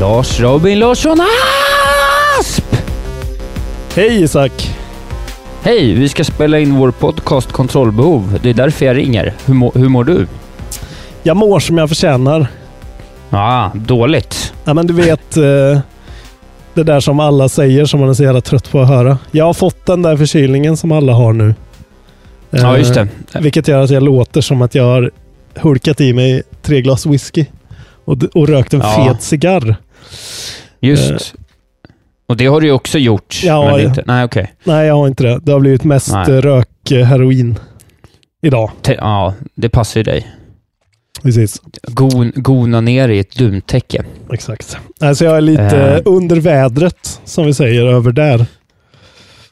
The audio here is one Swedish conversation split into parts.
Lars Robin Larsson Asp! Hej Isak! Hej, vi ska spela in vår podcast Kontrollbehov. Det är därför jag ringer. Hur, må, hur mår du? Jag mår som jag förtjänar. Ja, ah, dåligt. Ja men du vet eh, det där som alla säger som man är så jävla trött på att höra. Jag har fått den där förkylningen som alla har nu. Eh, Ja, just det. Vilket gör att jag låter som att jag har hulkat i mig tre glas whisky och, och rökt en Ja. fet cigarr. Just. Eh. Och det har du ju också gjort. Ja, men ja. inte, nej, okej. Nej, jag har inte det. Det har blivit mest Nej. eh, rök-heroin idag. Te- Ja, det passar ju dig. Precis. Gon, gona ner i ett duntäcke. Exakt. Alltså jag är lite Eh. under vädret, som vi säger, över där.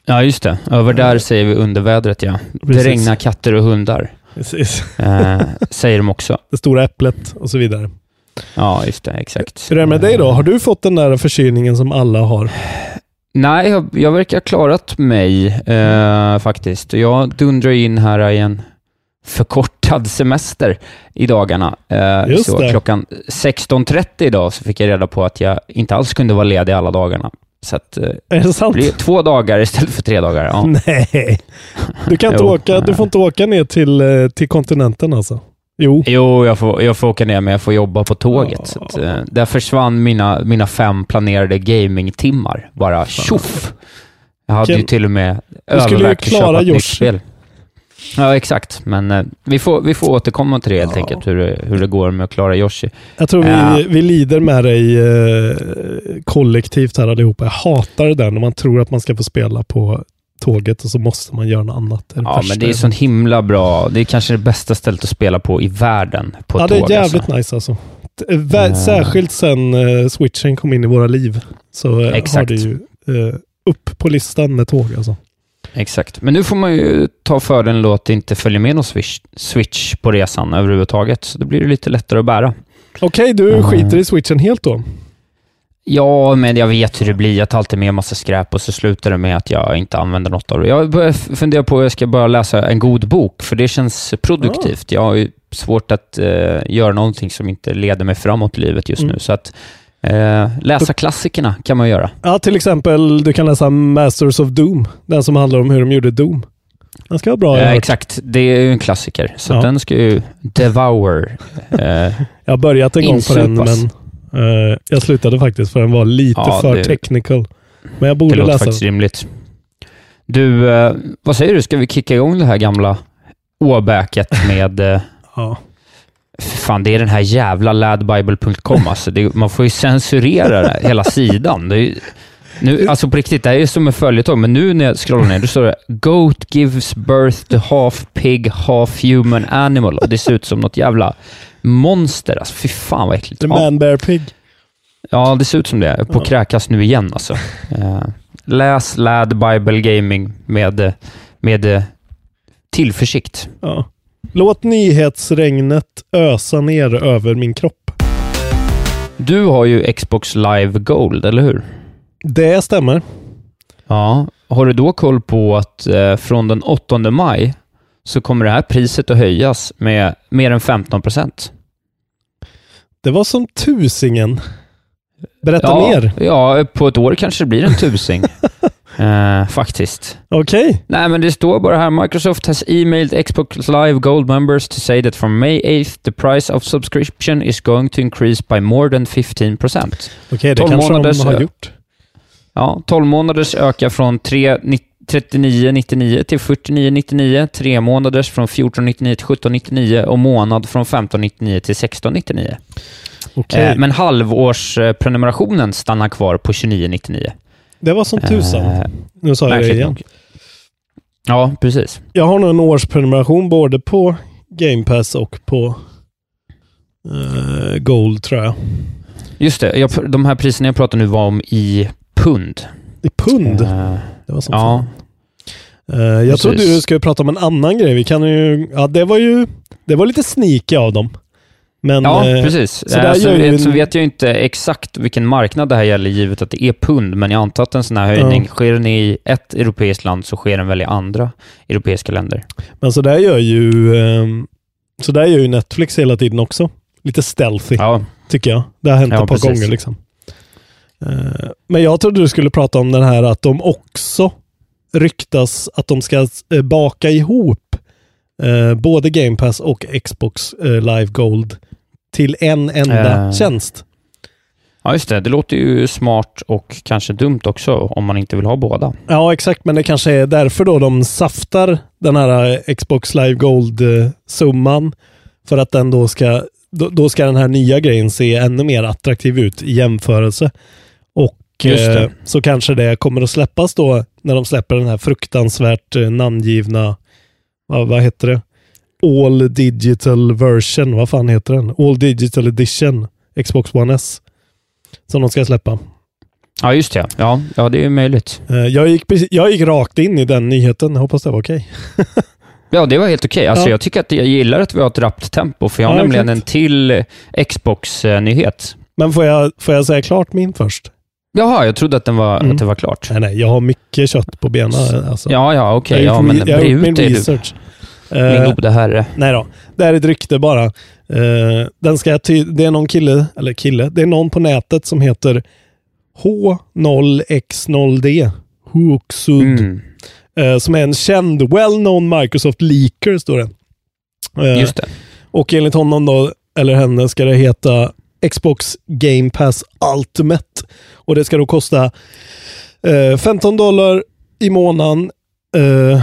Ja, just det. Över där säger vi undervädret, ja. Det Precis. regnar katter och hundar, Precis. eh, säger de också. Det stora äpplet och så vidare. Ja, just det. Exakt. Hur är det med dig då? Har du fått den där förkylningen som alla har? Nej, jag, jag verkar ha klarat mig eh, faktiskt. Jag dundrar in här i en förkortad semester i dagarna. Eh, Just så det. klockan 16.30 idag så fick jag reda på att jag inte alls kunde vara ledig alla dagarna. Så att, eh, Är det sant? blir två dagar istället för tre dagar. Ja. Nej. Du kan inte åka, du får inte åka ner till, eh, till kontinenten alltså? Jo. Jo, jag får, jag får åka ner, men jag får jobba på tåget. Så att, eh, där försvann mina, mina fem planerade gamingtimmar. Bara tjoff! Jag hade Vilken- ju till och med Du skulle ju övervägt att klara köpa ett nytt spel. Ja, exakt. Men eh, vi, får, vi får återkomma till det helt Ja. enkelt, hur det, hur det går med att klara Yoshi. Jag tror vi, Ja. vi lider med dig eh, kollektivt här allihopa. Jag hatar det där när man tror att man ska få spela på tåget och så måste man göra något annat. Det det Ja, men det är så himla bra. Det är kanske det bästa stället att spela på i världen, på Ja, ett det är tåg. jävligt alltså. nice alltså. Eh. Särskilt sen eh, switchen kom in i våra liv. Så eh, har det ju eh, upp på listan med tåg alltså. Exakt. Men nu får man ju ta fördelen då att det inte följer med någon switch, switch på resan överhuvudtaget. Så det blir det lite lättare att bära. Okej, du Mm. skiter i switchen helt då? Ja, men jag vet hur det blir. Jag tar alltid med massa skräp och så slutar det med att jag inte använder något av det. Jag börjar f- fundera på att jag ska börja läsa en god bok, för det känns produktivt. Jag har ju svårt att eh, göra någonting som inte leder mig framåt i livet just Mm. nu. Så att eh, läsa klassikerna kan man göra. Ja, till exempel du kan läsa Masters of Doom. Den som handlar om hur de gjorde Doom. Den ska vara bra. Eh, hört. exakt, det är ju en klassiker. Så Ja. den ska ju devour. Eh, Jag har börjat en gång på den, Insupas. men jag slutade faktiskt för den var lite Ja, för det- technical. Men jag det borde låter läsa faktiskt rimligt. Du, eh, vad säger du? Ska vi kicka igång det här gamla åbäket med eh, Ja. Fan, det är den här jävla ladbible.com alltså. Det, man får ju censurera det, hela sidan. Det är nu, alltså på riktigt, det här är ju som en följetong, men nu när jag scrollar ner, då står det Goat gives birth to half pig, half human animal. Och det ser ut som något jävla monster. Alltså, fy fan vad äckligt. The Man Bear Pig. Ja, det ser ut som det. Är på Ja. kräkas nu igen alltså. Eh, läs Lad Bible Gaming med, med eh, tillförsikt. Ja. Låt nyhetsregnet ösa ner över min kropp. Du har ju Xbox Live Gold, eller hur? Det stämmer. Ja. Har du då koll på att eh, från den 8 maj så kommer det här priset att höjas med mer än 15 procent. Det var som tusingen. Berätta Ja, mer. ja, på ett år kanske det blir en tusing. Eh, faktiskt. Okej. Nej, men det står bara här. Microsoft has emailed Xbox Live Gold members to say that from May 8th the price of subscription is going to increase by more than 15 procent. Okej, det 12 kanske månaders de har gjort. Ja, 12 månaders ökar från 3 ni- 39,99 till 49,99. 3 månaders från 14,99 till 17,99 och månad från 15,99 till 16,99. Okej. Eh, men halvårsprenumerationen stannar kvar på 29,99. Det var som tusan. Eh, nu sa jag det igen. nog. Ja, precis. Jag har nog en årsprenumeration både på Game Pass och på eh, Gold tror jag. Just det, jag, de här priserna jag pratar nu var om i pund. I pund. Eh, Det var som ja, fan. Eh, jag precis. trodde du skulle prata om en annan grej. Vi kan ju, ja, det var ju det var lite sneaky av dem. Men ja eh, precis. så där så, gör ju så vet jag inte exakt vilken marknad det här gäller, givet att det är pund, men jag antar att en sån här höjning, Ja. sker den i ett europeiskt land så sker den väl i andra europeiska länder. men så där gör ju ehm, så där gör ju Netflix hela tiden också. Lite stealthy, Ja, tycker jag. Det har hänt Ja, ett par precis. gånger liksom. Eh, men jag trodde du skulle prata om den här att de också ryktas att de ska eh, baka ihop både Game Pass och Xbox Live Gold till en enda Eh. tjänst. ja, just det. Det låter ju smart och kanske dumt också om man inte vill ha båda. Ja, exakt. Men det kanske är därför då de saftar den här eh, Xbox Live Gold-summan. För att den då ska, då, då ska den här nya grejen se ännu mer attraktiv ut i jämförelse. Och eh, så kanske det kommer att släppas då när de släpper den här fruktansvärt eh, namngivna, vad, vad heter det? All Digital Version, vad fan heter den? All Digital Edition, Xbox One S. Som de ska släppa. Ja, just det. Ja, ja det är möjligt. Eh, Jag gick, jag gick rakt in i den nyheten. Jag hoppas det var okej. Ja, det var helt okej. Alltså, Ja. Jag tycker att jag gillar att vi har ett rappt tempo, för jag har Ja, nämligen exakt. en till Xbox-nyhet. Men får jag, får jag säga klart min först? Jaha, jag trodde att, den var, Mm. att det var klart. Nej, nej, jag har mycket kött på benen. Alltså. Ja, ja, okej. Ja, men gjort, jag har gjort min dig du, research. Min Eh, gode herre. nej då, det här är ett rykte bara. Eh, den ska ty- det är någon kille, eller kille, det är någon på nätet som heter H0X0D. Hooksud. Mm, Eh, som är en känd, well-known Microsoft leaker, står det. Eh, just det. Och enligt honom då, eller henne, ska det heta Xbox Game Pass Ultimate. Och det ska då kosta eh, 15 dollar i månaden. Eh,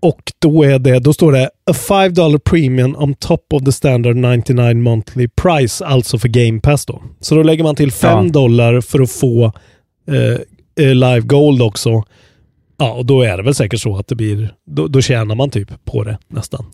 och då är det, då står det a 5 dollar premium on top of the standard 99 monthly price, alltså för Game Pass då. Så då lägger man till 5 Ja. dollar för att få eh, eh, Live Gold också. Ja, och då är det väl säkert så att det blir, då, då tjänar man typ på det nästan.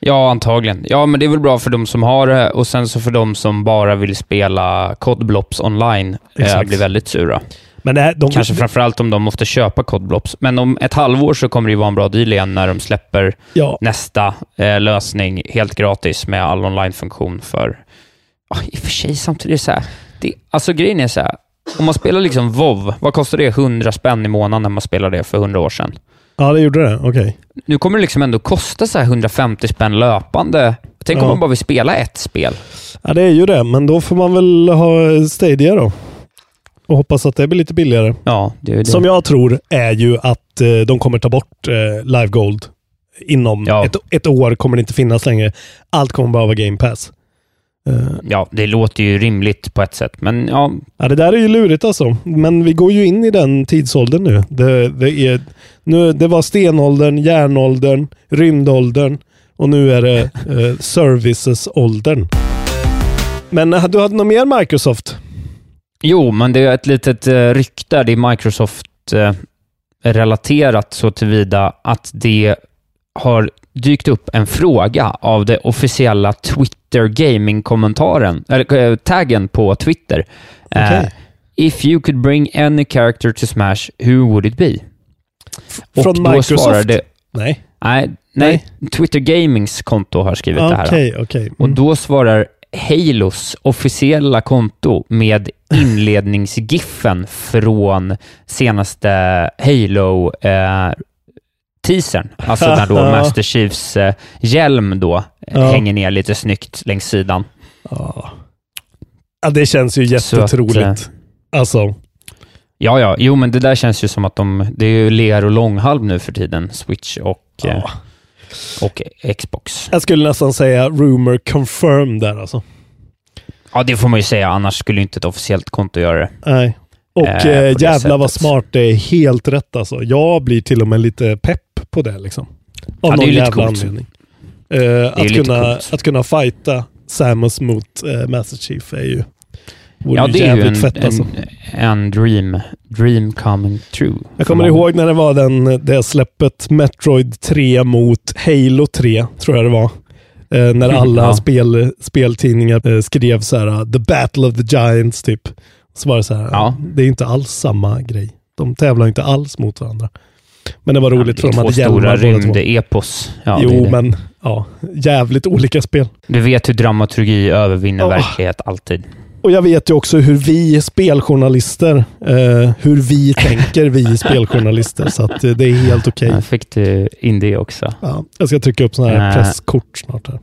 Ja, antagligen. Ja, men det är väl bra för de som har det och sen så för de som bara vill spela Codblops online eh, blir väldigt sura. Men det här, de, Kanske framförallt om de måste köpa Codblops. Men om ett halvår så kommer det ju vara en bra deal igen när de släpper ja, nästa eh, lösning helt gratis med all online-funktion för... Ah, I och för sig samtidigt så här, det, Alltså grejen är så här, om man spelar liksom WoW, vad kostar det? 100 spänn i månaden när man spelade det för 100 år sedan. ja, det gjorde det. Okej. Nu kommer det liksom ändå kosta så här 150 spänn löpande. Tänk om Ja. man bara vill spela ett spel. Ja, det är ju det. Men då får man väl ha Stadia då. Och hoppas att det blir lite billigare. Ja, det är det. Som jag tror är ju att eh, de kommer ta bort eh, Live Gold. Inom Ja. ett, ett år kommer det inte finnas längre. Allt kommer bara vara Game Pass. Eh, Ja, det låter ju rimligt på ett sätt, men ja, ja, det där är ju lurigt alltså. Men vi går ju in i den tidsåldern nu. Det, det, är, nu det var stenåldern, järnåldern, rymdåldern och nu är det eh, servicesåldern. Men eh, du hade något mer Microsoft? Jo, men det är ett litet eh, rykte. Det är Microsoft eh, relaterat så tillvida att det har dykt upp en fråga av det officiella Twitter Gaming-kommentaren, eller eh, taggen på Twitter. Eh, Okej. If you could bring any character to Smash, who would it be? Och Från Microsoft? svarade- Nej. Nej, nej, Twitter Gamings konto har skrivit det här. Okej, okej. Och Mm. då svarar Halos officiella konto med inledningsgiffen från senaste Halo eh, teasern. Alltså när då Master Chiefs eh, hjälm då Ja. hänger ner lite snyggt längs sidan. Ja. ja, det känns ju Så att, jättetroligt. alltså, Ja, ja, jo men det där känns ju som att de, det är ju ler och långhalm nu för tiden, Switch och, eh, ja. Och Xbox. jag skulle nästan säga rumor confirmed där alltså. Ja, det får man ju säga, annars skulle inte ett officiellt konto göra det. Nej. Och Eh, eh, jävla vad smart det är. Helt rätt alltså. Jag blir till och med lite pepp på det liksom. Av Ja, någon jävla anledning. Eh, att, kunna, coolt. att kunna fighta Samus mot eh, Master Chief är ju vore Ja, det är ju en, fett alltså. en, en dream, dream coming true. Jag kommer många. ihåg när det var den, det släppet Metroid 3 mot Halo 3, tror jag det var. Eh, när alla Ja. spel, speltidningar eh, skrev så här, The Battle of the Giants typ. Så var det så här, Ja. det är inte alls samma grej. De tävlar inte alls mot varandra. Men det var roligt det för de hade hjälmar stora rymdepos. Ja, det jo, det. men ja, jävligt olika spel. Du vet hur dramaturgi övervinner Åh. verklighet alltid. Och jag vet ju också hur vi speljournalister, eh, hur vi tänker vi speljournalister. Så att eh, det är helt okej. Här fick du in det också. Ja, jag ska trycka upp sådana här Nej. presskort snart. Här.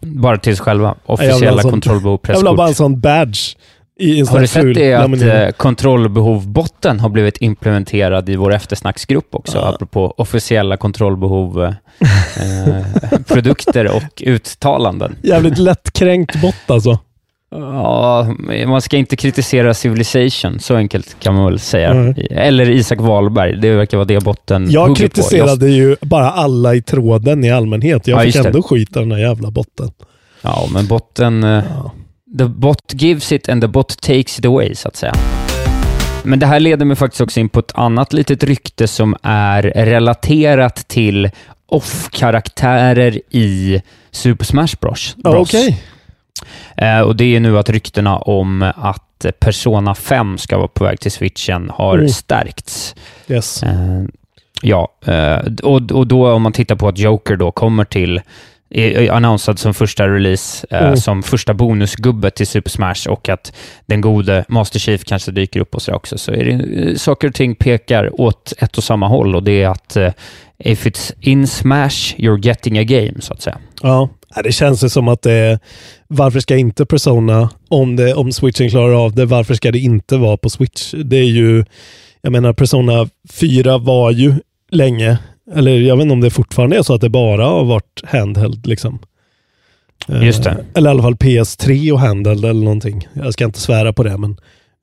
Bara till sig själva. Officiella sån- kontrollbehov Jag vill ha bara en sån badge. I en Har du sett det att laminering. eh, kontrollbehov-botten har blivit implementerad i vår eftersnacksgrupp också, Ja. apropå officiella kontrollbehov, eh, eh, produkter och uttalanden. Jävligt lättkränkt bot alltså. Ja, man ska inte kritisera Civilization, så enkelt kan man väl säga. Mm. Eller Isak Wahlberg, det verkar vara det botten Jag kritiserade ju bara alla i tråden i allmänhet. Jag Ja, fick just det. ändå skit av den här jävla botten. Ja, men botten... eh, Ja. The bot gives it and the bot takes it away, så att säga. Men det här leder mig faktiskt också in på ett annat litet rykte som är relaterat till off-karaktärer i Super Smash Bros. Okej. Eh, och det är nu att ryktena om att Persona 5 ska vara på väg till Switchen har Mm. stärkts. Yes. Eh, ja, eh, och, och då om man tittar på att Joker då kommer till annonsad som första release, Mm. som första bonusgubbe till Super Smash och att den gode Master Chief kanske dyker upp och så också, så är det saker och ting pekar åt ett och samma håll och det är att if it's in Smash, you're getting a game, så att säga. Ja, det känns ju som att det är, varför ska inte Persona, om, det, om switchen klarar av det, varför ska det inte vara på switch? Det är ju, jag menar Persona 4 var ju länge, eller jag vet inte om det fortfarande är så att det bara har varit handheld liksom. Eh, Just det. Eller i alla fall PS3 och handheld eller någonting. Jag ska inte svära på det, men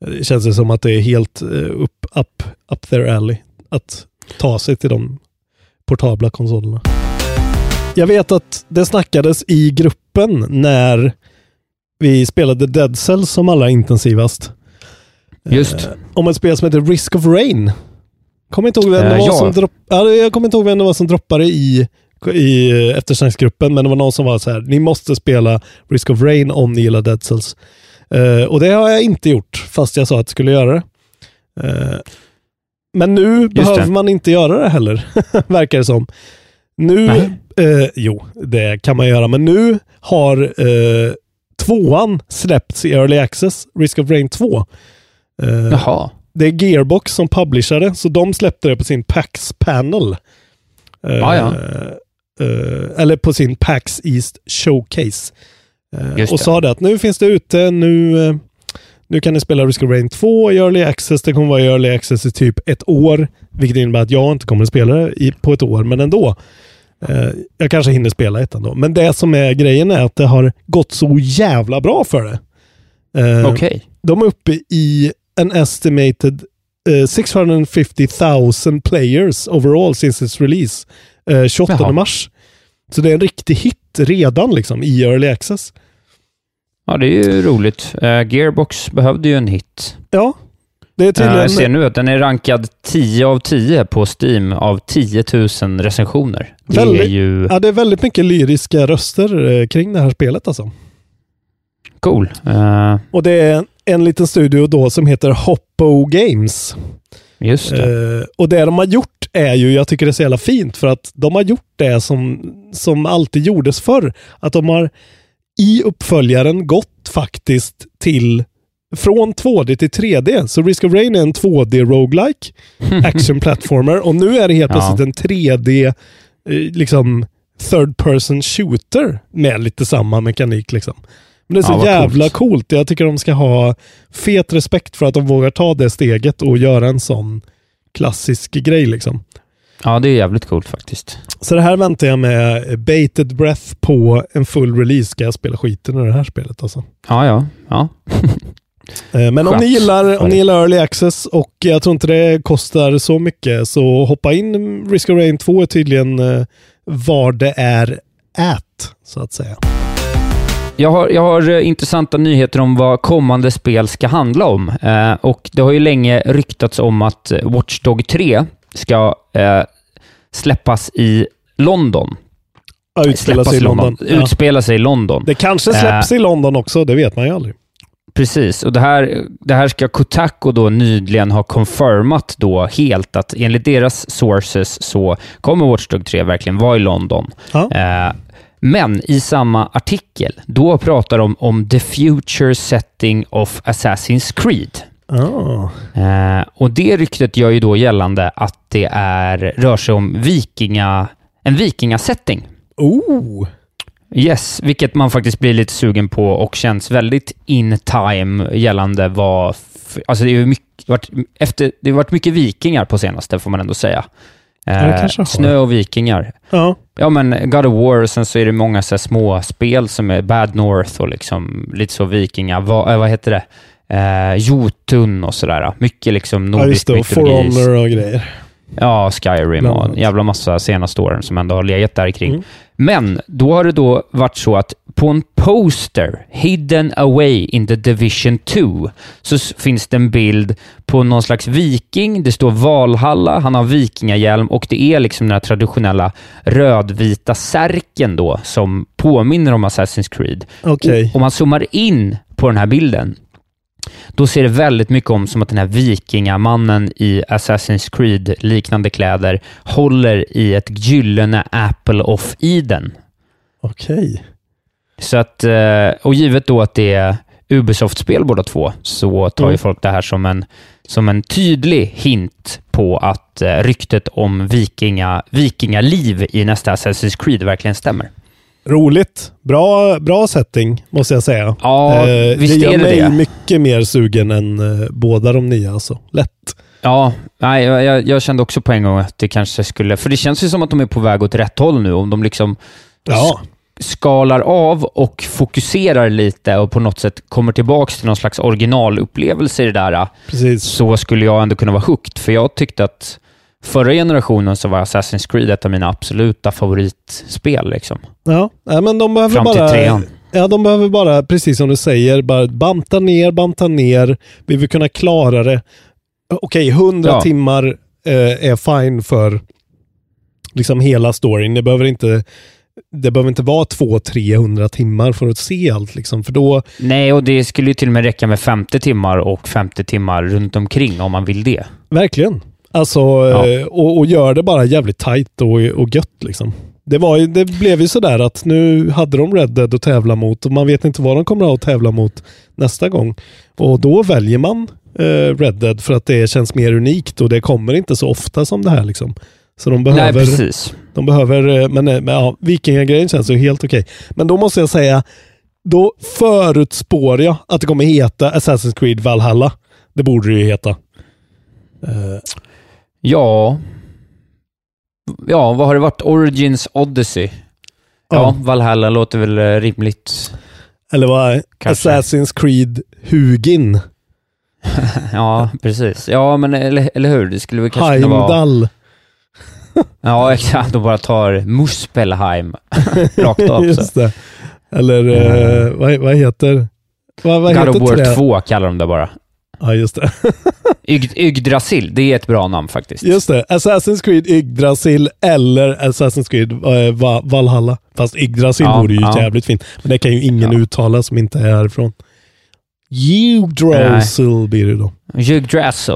det känns ju som att det är helt eh, upp, up, up their alley att ta sig till de portabla konsolerna. Jag vet att det snackades i gruppen när vi spelade Dead Cells som allra intensivast. Just. Eh, om ett spel som heter Risk of Rain. Kommer inte ihåg vem det var ja. som dropp, ja, Jag kommer inte ihåg vem det var som droppade i, i eh, eftersnacksgruppen, men det var någon som var så här, ni måste spela Risk of Rain om ni gillar Dead Cells. Eh, och det har jag inte gjort, fast jag sa att jag skulle göra det. Eh, men nu behöver det. man inte göra det heller, verkar det som. Nu, Nej. Eh, jo, det kan man göra, men nu har eh, tvåan släppts i Early Access, Risk of Rain 2. Eh, Jaha. det är Gearbox som publicerade, så de släppte det på sin PAX Panel. Eh, Ja, ja. eh, eller på sin PAX East Showcase. Eh, och sa det att nu finns det ute, nu, eh, nu kan ni spela Risk of Rain 2 i Early Access. Det kommer vara i Early Access i typ ett år, vilket innebär att jag inte kommer att spela det i, på ett år, men ändå. Eh, jag kanske hinner spela ett ändå. Men det som är grejen är att det har gått så jävla bra för det. Eh, Okej. de är uppe i en estimated eh, 650 000 players overall since its release. Eh, 28 Jaha. mars. Så det är en riktig hit redan liksom i early access. Ja, det är ju roligt. Eh, Gearbox behövde ju en hit. Ja, det är Eh, tydligen... jag ser nu att den är rankad 10 av 10 på Steam av 10 000 recensioner. Det är Väldigt- ju Ja, det är väldigt mycket lyriska röster eh, kring det här spelet alltså. cool. Eh, Och det är en liten studio då som heter Hoppo Games. just det. Eh, och det de har gjort är ju, jag tycker det är så jävla fint, för att de har gjort det som, som alltid gjordes förr. Att de har i uppföljaren gått faktiskt till från 2D till 3D. Så Risk of Rain är en 2D roguelike action platformer och nu är det helt Ja. plötsligt en 3D eh, liksom third person shooter med lite samma mekanik liksom. Men det är så Ja, jävla coolt. coolt. Jag tycker de ska ha fet respekt för att de vågar ta det steget och göra en sån klassisk grej liksom. Ja, det är jävligt coolt faktiskt. Så det här väntar jag med bated breath på en full release. Ska jag spela skiten ur det här spelet alltså. Ja, ja. ja. Eh, Men om ni, gillar, om ni gillar Early Access och jag tror inte det kostar så mycket så hoppa in. Risk of Rain 2 är tydligen eh, var det är ät, så att säga. Jag har, jag har eh, intressanta nyheter om vad kommande spel ska handla om. Eh, och Det har ju länge ryktats om att eh, Watch Dog 3 ska eh, släppas i London. Ja, utspela sig i London. Ja. Utspela sig i London. Det kanske släpps i London också, det vet man ju aldrig. Precis, och det här, det här ska Kotaku då nyligen ha confirmat då helt att enligt deras sources så kommer Watch Dog 3 verkligen vara i London. Ja. Eh, men i samma artikel, då pratar de om the future setting of Assassin's Creed. Ah. Eh, och det ryktet gör ju då gällande att det är, rör sig om vikinga, en vikingasetting. Oh. Yes, vilket man faktiskt blir lite sugen på och känns väldigt in time gällande vad... Alltså det ju mycket, varit, efter, det har varit mycket vikingar på senaste, får man ändå säga. Eh, snö och vikingar. Ja. Ja, men God of War och sen så är det många så små spel som är Bad North och liksom lite så vikingar. Vad, eh, vad heter det? Eh, Jotun och sådär. Mycket liksom ja, just nordisk det. For mytologi. Honor och grejer. Ja, Skyrim och en jävla massa senaste åren som ändå har legat där kring. Mm. Men då har det då varit så att på en poster, hidden away in the division 2, så finns det en bild på någon slags viking. Det står Valhalla, han har vikingahjälm och det är liksom den här traditionella rödvita särken då som påminner om Assassin's Creed. Okej. Och Om man zoomar in på den här bilden, då ser det väldigt mycket om som att den här vikingamannen i Assassin's Creed-liknande kläder håller i ett gyllene Apple of Eden. Okej. Så att, eh, och givet då att det är Ubisoft-spel båda två, så tar ju Mm. folk det här som en, som en tydlig hint på att eh, ryktet om vikinga, vikingaliv i nästa Assassin's Creed verkligen stämmer. Roligt. Bra, bra setting, måste jag säga. Ja, Eh, visst det gör är det mig det. mycket mer sugen än eh, båda de nya. Alltså. Lätt. Ja, nej, jag, jag- jag kände också på en gång att det kanske skulle... För det känns ju som att de är på väg åt rätt håll nu. Om de liksom Ja. skalar av och fokuserar lite och på något sätt kommer tillbaka till någon slags originalupplevelse i det där, Precis. så skulle jag ändå kunna vara hooked. För jag tyckte att förra generationen så var Assassin's Creed ett av mina absoluta favoritspel. Liksom. Ja, men de behöver Fram till bara... trean. Ja, de behöver bara, precis som du säger, bara banta ner, banta ner. Vi vill kunna klara det. Okej, 100 Ja. timmar eh, är fine för liksom hela storyn. Det behöver inte, det behöver inte vara 200-300 timmar för att se allt. Liksom, för då, Nej, och det skulle ju till och med räcka med 50 timmar och 50 timmar runt omkring om man vill det. verkligen. Alltså, Ja. eh, och, och gör det bara jävligt tight och, och gött liksom. Det, var ju, det blev ju sådär att nu hade de Red Dead att tävla mot och man vet inte vad de kommer att ha att tävla mot nästa gång. Och då väljer man eh, Red Dead för att det känns mer unikt och det kommer inte så ofta som det här liksom. Så de Nej, behöver, precis. de behöver eh, men, eh, men ja, vikingagrejen känns ju helt okej. Men då måste jag säga, då förutspår jag att det kommer heta Assassin's Creed Valhalla. Det borde det ju heta. Eh, Ja. Ja, vad har det varit? Origins Odyssey. Ja, Ja. Valhalla låter väl eh, rimligt. Eller vad? Kanske. Assassin's Creed Hugin. Ja, precis. Ja, men eller, eller hur? Det skulle väl kanske kunna vara... Heimdall. Ja, exakt. De bara tar Muspelheim rakt av. Just det. Eller Eh. eh, vad, vad heter vad, vad God of heter War trä- 2 kallar de det bara. Ja, just det. Yg- Yggdrasil, det är ett bra namn faktiskt. Just det. Assassin's Creed Yggdrasil eller Assassin's Creed eh, Va- Valhalla. Fast Yggdrasil Ja, vore ju ja. jävligt fint. Men det kan ju ingen Ja. uttala som inte är härifrån. Yggdrasil blir det då. Yggdrasil.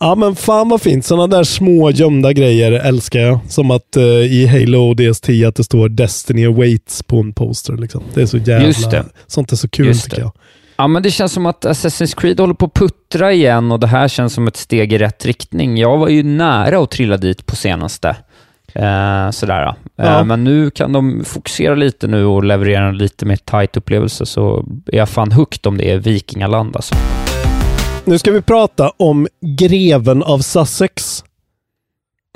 Ja men fan vad fint. Sådana där små gömda grejer älskar jag. Som att eh, i Halo DS10 att det står Destiny awaits på en poster. Liksom. Det är så jävla... Just det. Sånt är så kul Just tycker det. jag. Ja, men det känns som att Assassin's Creed håller på att puttra igen och det här känns som ett steg i rätt riktning. Jag var ju nära att trilla dit på senaste. Eh, sådär. Eh, Ja. men nu kan de fokusera lite nu och leverera en lite mer tight upplevelse, så är jag fan hooked om det är vikingaland alltså. Nu ska vi prata om greven av Sussex.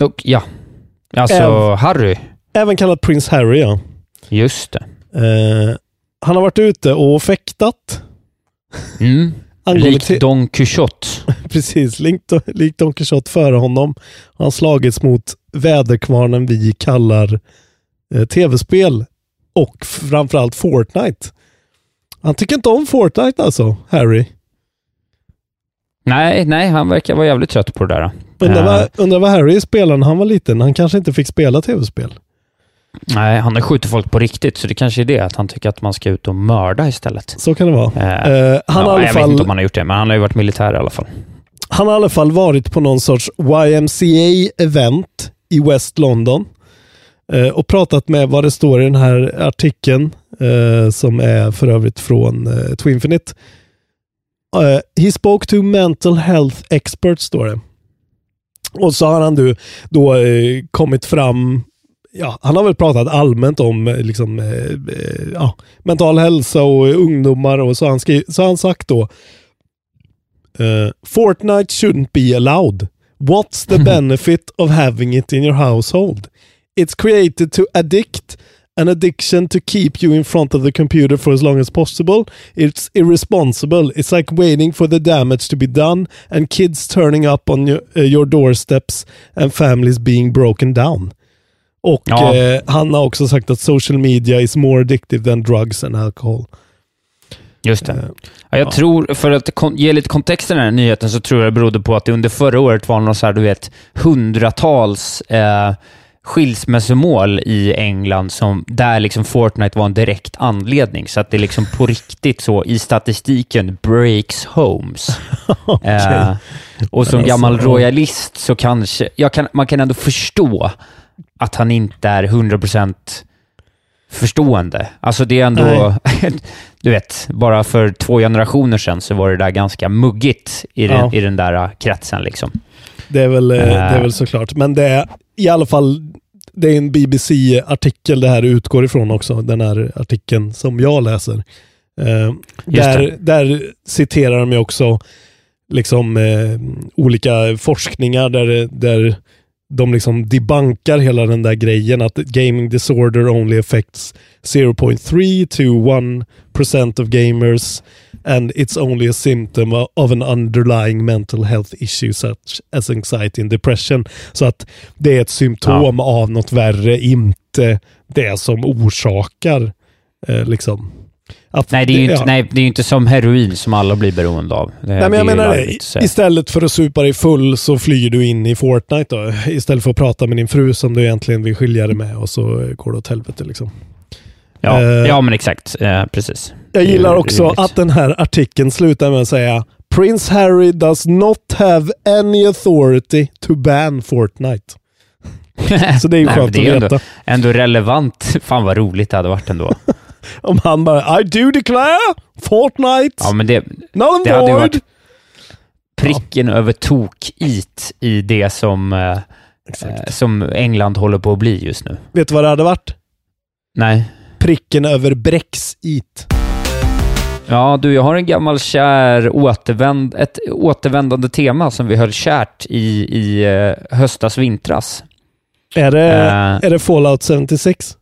Och, ja, alltså Äv- Harry. Även kallad Prince Harry, ja. Just det. Eh, han har varit ute och fäktat. Mm. Likt Don Quixote. Precis, likt, likt Don Quixote före honom. har Han slagits mot väderkvarnen vi kallar eh, tv-spel och framförallt Fortnite. Han tycker inte om Fortnite alltså, Harry. Nej, nej, han verkar vara jävligt trött på det där. Undrar, Eh, vad, undrar vad Harry spelade när han var liten. Han kanske inte fick spela tv-spel. Nej, han har skjutit folk på riktigt, så det kanske är det, att han tycker att man ska ut och mörda istället. Så kan det vara. Eh, Eh, han, ja, har jag vet inte fall, om han har gjort det, men han har ju varit militär i alla fall. han har i alla fall varit på någon sorts YMCA-event i West London eh, och pratat med vad det står i den här artikeln eh, som är för övrigt från eh, Twinfinite. Eh, he spoke to mental health experts, står det. Och så har han då, då kommit fram Ja, han har väl pratat allmänt om eh, liksom, eh, eh, ja, mental hälsa och ungdomar och så han, skri- så han sagt då eh, Fortnite shouldn't be allowed. What's the benefit of having it in your household? It's created to addict an addiction to keep you in front of the computer for as long as possible. It's irresponsible. It's like waiting for the damage to be done and kids turning up on your, uh, your doorsteps and families being broken down. Och Ja. eh, han har också sagt att social media is more addictive than drugs and alcohol. Just det. Eh, Ja, jag ja. tror, för att ge lite kontext till den här nyheten, så tror jag det berodde på att det under förra året var någon så här, du vet, hundratals eh, skilsmässomål i England som, där liksom Fortnite var en direkt anledning. Så att det liksom på riktigt så i statistiken breaks homes. eh, och som alltså, gammal royalist så kanske, kan, man kan ändå förstå att han inte är 100% förstående. Alltså det är ändå, du vet, bara för två generationer sedan så var det där ganska muggigt i den, Ja. i den där äh, kretsen liksom. Det är väl, Eh. det är väl såklart. Men det är i alla fall det är en BBC-artikel det här utgår ifrån också. Den här artikeln som jag läser. Eh, där, där citerar de ju också liksom eh, olika forskningar där, där de liksom debankar hela den där grejen att gaming disorder only affects 0.3 to 1% of gamers and it's only a symptom of an underlying mental health issue such as anxiety and depression. Så att det är ett symptom av något värre, inte det som orsakar eh, liksom. Att Nej, det är ju inte, ja. nej, det är inte som heroin som alla blir beroende av. Det, Nej, men jag menar det. Istället för att supa dig full så flyr du in i Fortnite då. Istället för att prata med din fru som du egentligen vill skilja dig med och så går det åt helvete liksom. Ja, Eh, ja men exakt. Eh, precis. Jag gillar också rimligt. att den här artikeln slutar med att säga Prince Harry does not have any authority to ban Fortnite. Så det är ju Nej, skönt är att ändå, veta. ändå relevant. Fan vad roligt det hade varit ändå. Om han bara I do declare Fortnite Ja, men det, and det hade ju varit pricken över tok-it i det som, eh, eh, som England håller på att bli just nu. Vet du vad det hade varit? Nej. Pricken över Brexit. Ja, du, jag har en gammal kär återvänd, ett återvändande tema som vi höll kärt i, i eh, höstas, vintras. Är det, Eh. är det Fallout 76?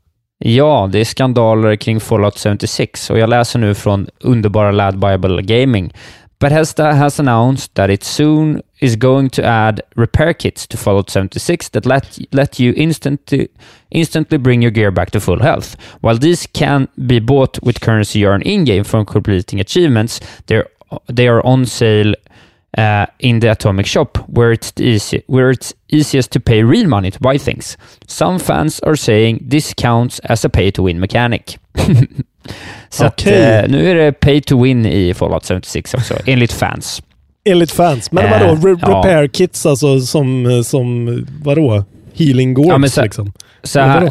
Ja, det är skandaler kring Fallout 76 och jag läser nu från underbara Lad Bible Gaming. Bethesda has announced that it soon is going to add repair kits to Fallout 76 that let, let you instantly, instantly bring your gear back to full health. While these can be bought with currency earned in-game from completing achievements, they are on sale uh, in the Atomic Shop, where it's, easy, where it's easiest to pay real money to buy things. Some fans are saying this counts as a pay-to-win mechanic. Så att, Okej. eh, nu är det pay-to-win i Fallout 76 också, enligt fans. Enligt fans. Men Eh, vadå? Re- ja. repair kits alltså som, som vadå? Healing Gourds Ja, men så- liksom. Så här, eh,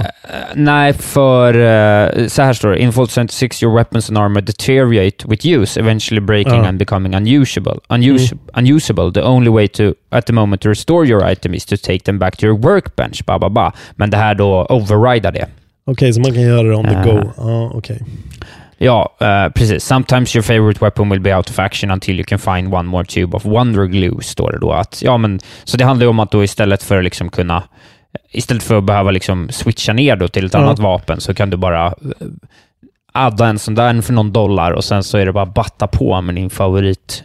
nej, för uh, så här står det. In Vault 76 your weapons and armor deteriorate with use, eventually breaking Ja. and becoming unusable. Unus Mm. Unusable. The only way to, at the moment, to restore your item is to take them back to your workbench. Ba, ba, ba. Men det här då overrider det. Okej, så man kan göra det on the Eh. go. Ja, okej. Ja, eh, precis. Sometimes your favorite weapon will be out of action until you can find one more tube of wonder glue, står det då. Att, ja, men, så det handlar ju om att då istället för att liksom kunna Istället för att behöva liksom switcha ner då till ett Ja. annat vapen så kan du bara eh, adda en sån där för någon dollar och sen så är det bara att batta på med din favorit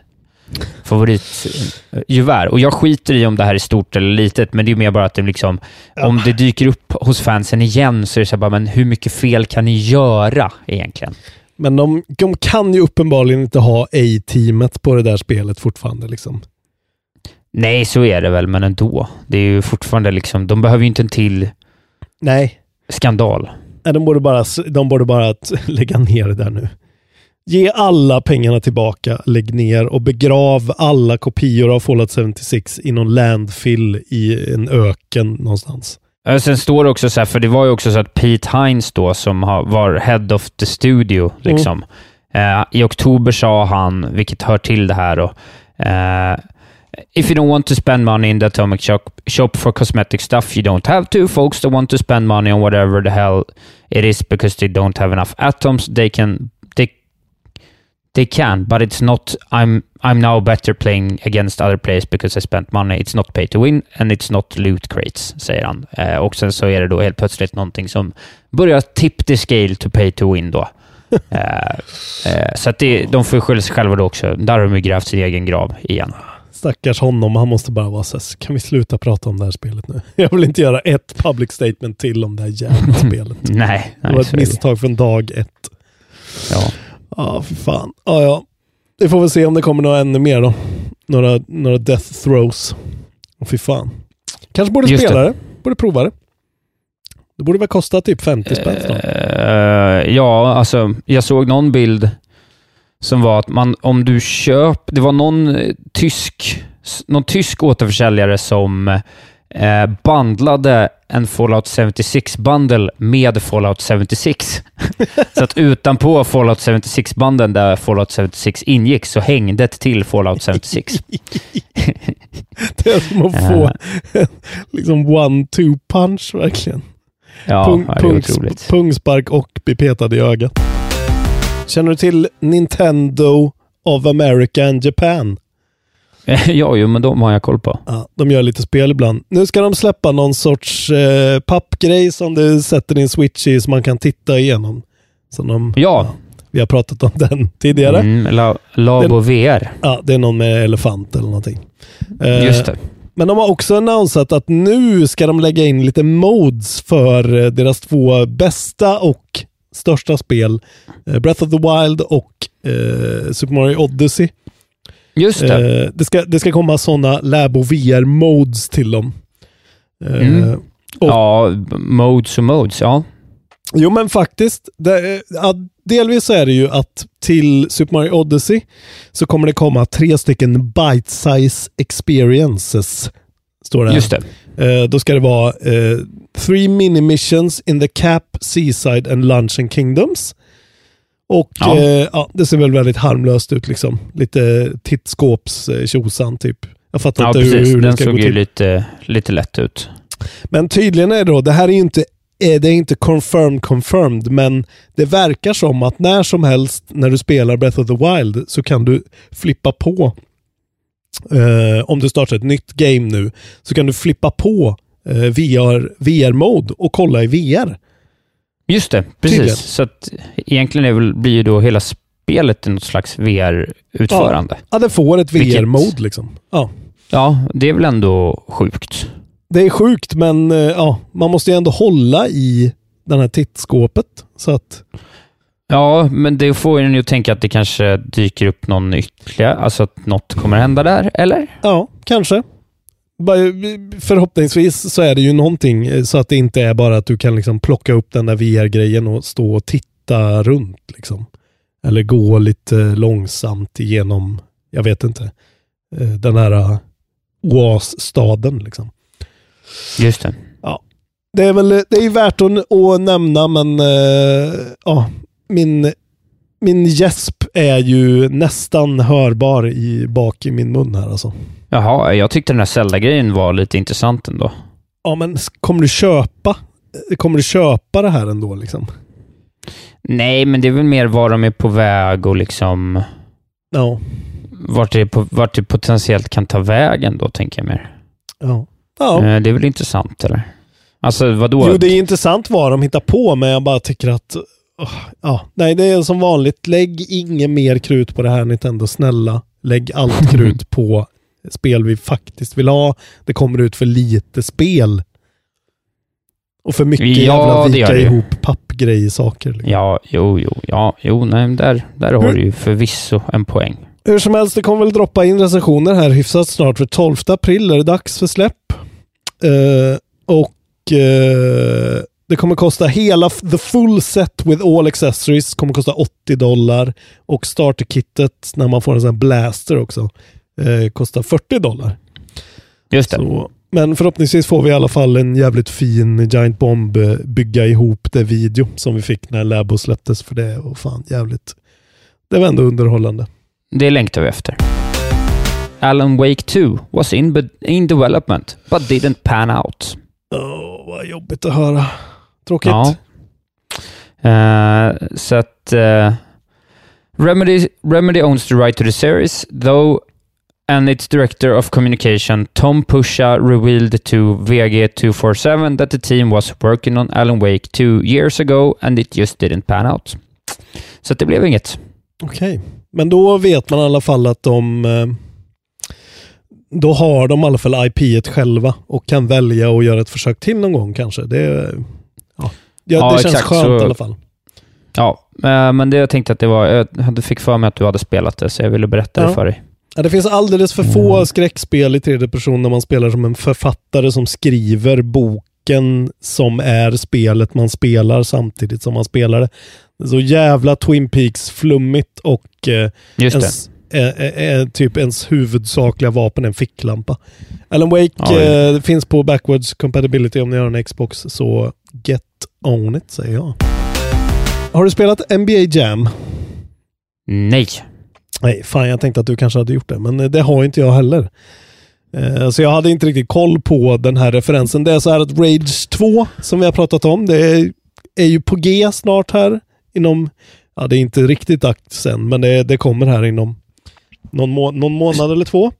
favoritgevär. Och jag skiter i om det här är stort eller litet, men det är mer bara att det liksom, om det dyker upp hos fansen igen så är det så här bara, men hur mycket fel kan ni göra egentligen? Men de, de kan ju uppenbarligen inte ha A-teamet på det där spelet fortfarande. Liksom. Nej, så är det väl, men ändå. Det är ju fortfarande liksom, de behöver ju inte en till Nej, skandal. Nej, de borde bara, de borde bara lägga ner det där nu. Ge alla pengarna tillbaka, lägg ner och begrav alla kopior av Fallout 76 i någon landfill i en öken någonstans. Eh, Sen står det också så här, för det var ju också så att Pete Hines då, som har, var head of the studio, liksom. Eh, I oktober sa han, vilket hör till det här då, eh, If you don't want to spend money in the Atomic shop, shop for cosmetic stuff, you don't have to. Folks that want to spend money on whatever the hell it is because they don't have enough atoms, they can, they, can, but it's not, I'm, I'm now better playing against other players because I spent money. It's not pay to win and it's not loot crates, säger han. Eh, och sen så är det då helt plötsligt någonting som börjar tip the scale to pay to win då. eh, eh, så att det, de får skylla sig själva då också. Där har de ju grävt sin egen grav igen. Stackars honom, han måste bara vara så här, kan vi sluta prata om det här spelet nu? Jag vill inte göra ett public statement till om det här jävla spelet. Nej, Det nej var så ett det. misstag från dag ett. Ja. Ja, fy fan. Ja, ja. Vi får väl se om det kommer några ännu mer då. Några, några death throws. Och fy fan. Kanske borde Just spela det. det. Borde prova det. Det borde väl kosta typ 50 spänn snart. Eh, ja, alltså jag såg någon bild som var att man, om du köp, det var någon eh, tysk, någon tysk återförsäljare som eh, bandlade en Fallout 76-bundle med Fallout 76. så att utanpå Fallout 76-banden där Fallout 76 ingick så hängde ett till Fallout 76. Det är som att få liksom one-two punch verkligen. Ja, Pung, ja, pungs- otroligt. pungspark och bli petad i ögat. Känner du till Nintendo of America and Japan? ja, jo, men de har jag koll på. Ja, de gör lite spel ibland. Nu ska de släppa någon sorts eh, pappgrej som du sätter din switch i så man kan titta igenom. Som de, Ja. Vi har pratat om den tidigare. Mm, La, Labo VR. Ja, det är någon med elefant eller någonting. Eh, Just det. Men de har också annonsat att nu ska de lägga in lite modes för eh, deras två bästa och största spel. eh, Breath of the Wild och eh, Super Mario Odyssey. Just det. Eh, det, ska, det ska komma sådana Labo VR-modes till dem. Eh, Mm. och- Ja, modes och modes, ja. Jo men faktiskt. Det, ja, delvis så är det ju att till Super Mario Odyssey så kommer det komma tre stycken bite-size experiences. Står det här. Just det. Eh, då ska det vara eh, three mini missions in the Cap, Seaside and Luncheon Kingdoms. Och Ja. eh, ja, det ser väl väldigt harmlöst ut liksom. Lite tittskåps eh, tjosan typ. Jag fattar Ja, inte precis. hur det Den ska gå såg ju till. lite, lite lätt ut. Men tydligen är det då, det här är ju inte eh, det är inte confirmed confirmed, men det verkar som att när som helst när du spelar Breath of the Wild så kan du flippa på eh, om du startar ett nytt game nu så kan du flippa på eh, VR, VR-mode och kolla i VR. Just det, precis. Tydligen. Så att egentligen är väl, blir ju då hela spelet en slags VR-utförande. Ja. Ja, det får ett VR-mode liksom. Ja. det är väl ändå sjukt. Det är sjukt, men eh, ja, man måste ju ändå hålla i den här tittskåpet. Så att, Ja, men det får en ju tänka att det kanske dyker upp någon ytterligare, alltså att något kommer hända där, eller? ja, kanske. Förhoppningsvis så är det ju någonting eh, så att det inte är bara att du kan liksom plocka upp den där VR-grejen och stå och titta runt. Liksom. Eller gå lite långsamt igenom, jag vet inte, eh, den här eh, oasstaden. Liksom. Just det. Ja, det är väl det är värt att, att nämna, men ja, min, min gäsp är ju nästan hörbar i, bak i min mun här alltså. Jaha, jag tyckte den här Zelda-grejen var lite intressant ändå. Ja, men kommer du köpa Kommer du köpa det här ändå liksom? Nej, men det är väl mer var de är på väg och liksom Ja. vart det, på, vart det potentiellt kan ta vägen då, tänker jag mer. Ja. ja. Eh, Det är väl intressant, eller? Alltså, vadå? Jo, det är intressant vad de hittar på, men jag bara tycker att... ja, nej, det är som vanligt. Lägg inget mer krut på det här Nintendo. Snälla, lägg allt krut på spel vi faktiskt vill ha. Det kommer ut för lite spel. Och för mycket Ja, jävla vika ihop pappgrejer-saker. Liksom. Ja, jo, jo, ja, jo, nej, där, där har du ju förvisso en poäng. Hur som helst, det kommer väl droppa in recensioner här hyfsat snart. För 12 april är det dags för släpp. Eh, och eh, det kommer kosta hela the full set with all accessories. kommer kosta 80 dollar. Och starterkittet när man får en sån här blaster också eh, kostar 40 dollar. Just det. Så, men förhoppningsvis får vi i alla fall en jävligt fin Giant Bomb eh, bygga ihop det video som vi fick när Labo släpptes för det. Och fan jävligt. Det var ändå underhållande. Det längtar vi efter. Alan Wake 2 was in, in development, but didn't pan out. Åh, vad jobbigt att höra. Tråkigt. Ja. Eh, så att eh, Remedy, Remedy owns the right to the series, though and its director of communication, Tom Pusha, revealed to VG247 that the team was working on Alan Wake two years ago and it just didn't pan out. Så det blev inget. Okej. Men då vet man i alla fall att de... eh, Då har de i alla fall IP själva och kan välja att göra ett försök till någon gång kanske. Det, ja. Ja, Ja, det känns exakt, skönt så- i alla fall. Ja, eh, men det jag tänkte att det var, jag fick för mig att du hade spelat det, så jag ville berätta Ja. det för dig. Ja, det finns alldeles för få skräckspel i tredje person när man spelar som en författare som skriver boken som är spelet man spelar samtidigt som man spelar det. Så jävla Twin Peaks-flummigt och eh, Just det. Eh, eh, typ ens huvudsakliga vapen är en ficklampa. Alan Wake Oj. eh, finns på backwards compatibility om ni har en Xbox, så get on it säger jag. Har du spelat NBA Jam? Nej. Nej, fan jag tänkte att du kanske hade gjort det, men eh, det har inte jag heller. Eh, Så jag hade inte riktigt koll på den här referensen. Det är så här att Rage 2, som vi har pratat om, det är, är ju på G snart här. Inom, ja det är inte riktigt dags än, men det, det kommer här inom någon, må, någon månad eller två.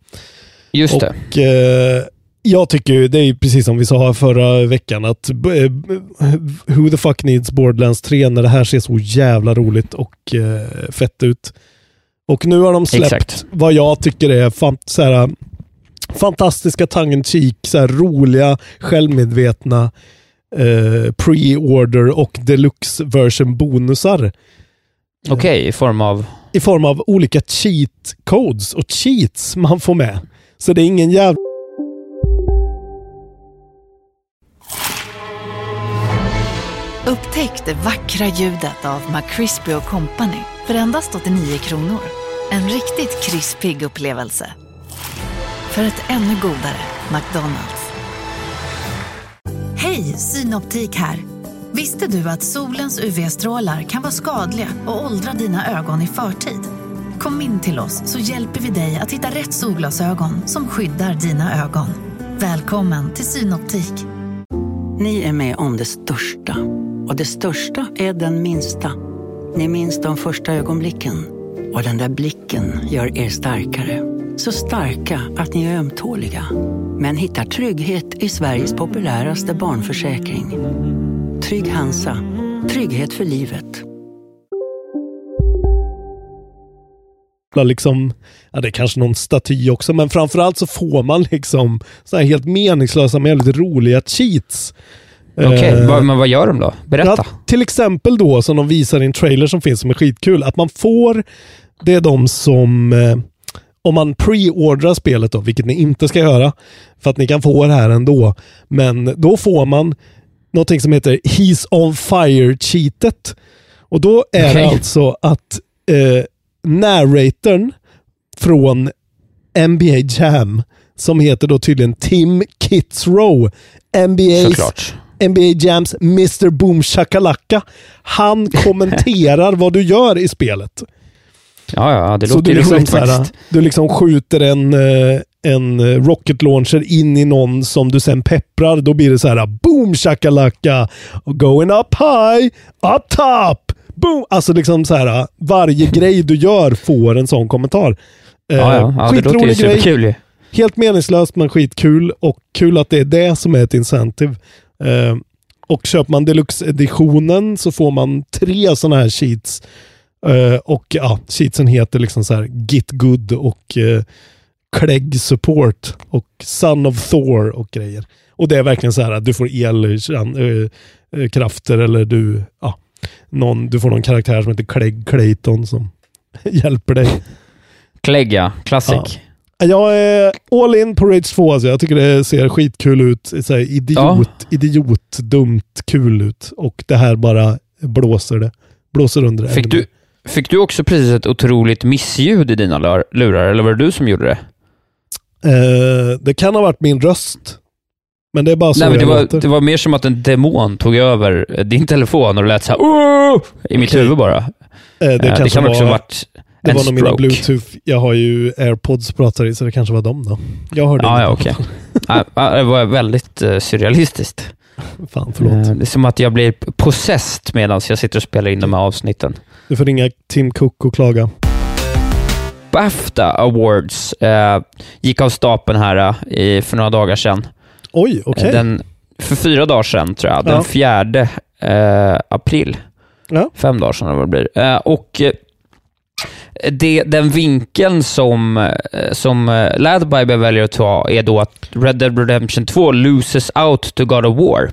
Just det. Och eh, jag tycker ju, det är precis som vi sa förra veckan, att eh, Who the fuck needs Borderlands 3 när det här ser så jävla roligt och eh, fett ut. Och nu har de släppt Exakt. vad jag tycker är fan, så här, fantastiska tongue cheek så här, roliga, självmedvetna eh, pre-order och deluxe version bonusar Okej, i form av... i form av olika cheat codes och cheats man får med. Så det är ingen jävla Upptäck det vackra ljudet av McCrispy Company för endast 89 kronor. En riktigt krispig upplevelse. För ett ännu godare McDonalds. Hej, Synoptik här. Visste du att solens UV-strålar kan vara skadliga och åldra dina ögon i förtid? Kom in till oss så hjälper vi dig att hitta rätt solglasögon som skyddar dina ögon. Välkommen till Synoptik. Ni är med om det största. Och det största är den minsta. Ni minns de första ögonblicken. Och den där blicken gör er starkare. Så starka att ni är ömtåliga. Men hittar trygghet i Sveriges populäraste barnförsäkring. Trygg Hansa. Trygghet för livet. liksom, ja det är kanske någon staty också, men framförallt så får man liksom så här helt meningslösa men väldigt roliga cheats. Okej, Eh, vad- men vad gör de då? Berätta. Ja, till exempel då, som de visar i en trailer som finns som är skitkul, att man får, det är de som, eh, om man pre-ordrar spelet då, vilket ni inte ska göra, för att ni kan få det här ändå, men då får man någonting som heter He's on fire-cheatet. Och då är det Okej. alltså att eh, narratorn från NBA Jam, som heter då tydligen Tim Kitzrow, NBA's Såklart. NBA Jams Mr Boom Shakalaka. Han kommenterar vad du gör i spelet. Ja, ja, det Så låter du ju liksom, roligt här, du liksom skjuter en, eh, en eh, rocket launcher in i någon som du sen pepprar. Då blir det så här boom shakalaka, going up high, up top, boom. Alltså liksom så här varje grej du gör får en sån kommentar. Eh, Ja, ja, ja det låter ju grej. superkul ju. Helt meningslöst men skitkul och kul att det är det som är ett incentive. Eh, och köper man deluxe-editionen så får man tre sådana här sheets. Eh, och ja, sheetsen heter liksom så här Git Good och Clegg Support och Son of Thor och grejer. Och det är verkligen så här att du får elkrafter eller du, ja, någon, du får någon karaktär som heter Clegg Clayton som hjälper dig. Clegg ja, classic. Jag är all in på Rage 2. Alltså. Jag tycker det ser skitkul ut. Så här, idiot, idiot, dumt kul ut. Och det här bara blåser det. Blåser under det. Fick du, fick du också precis ett otroligt missljud i dina lur- lurar, eller var det du som gjorde det? Eh, det kan ha varit min röst. Men det är bara så Nej, men det, jag var, det var mer som att en demon tog över eh, din telefon och det lät så här "Åh!" i mitt Okej. huvud bara. Eh, det Eh, kanske kan också ha varit det en var nog mina bluetooth. Jag har ju airpods pratar i, så det kanske var dem då. Jag hörde Ja, ja, okej. Ja, ja, det var väldigt eh, surrealistiskt. Fan, förlåt. Det är som att jag blir possessed medan jag sitter och spelar in de här avsnitten. Du får ringa Tim Cook och klaga. Bafta Awards eh, gick av stapeln här eh, för några dagar sedan. Oj, okej. Eh, Den, för fyra dagar sedan, tror jag. Den Ja. fjärde eh, april. Ja. Fem dagar sedan eller vad det blir. Eh, och eh, det, den vinkeln som, som Ladbible väljer att ta är då att Red Dead Redemption 2 loses out to God of War.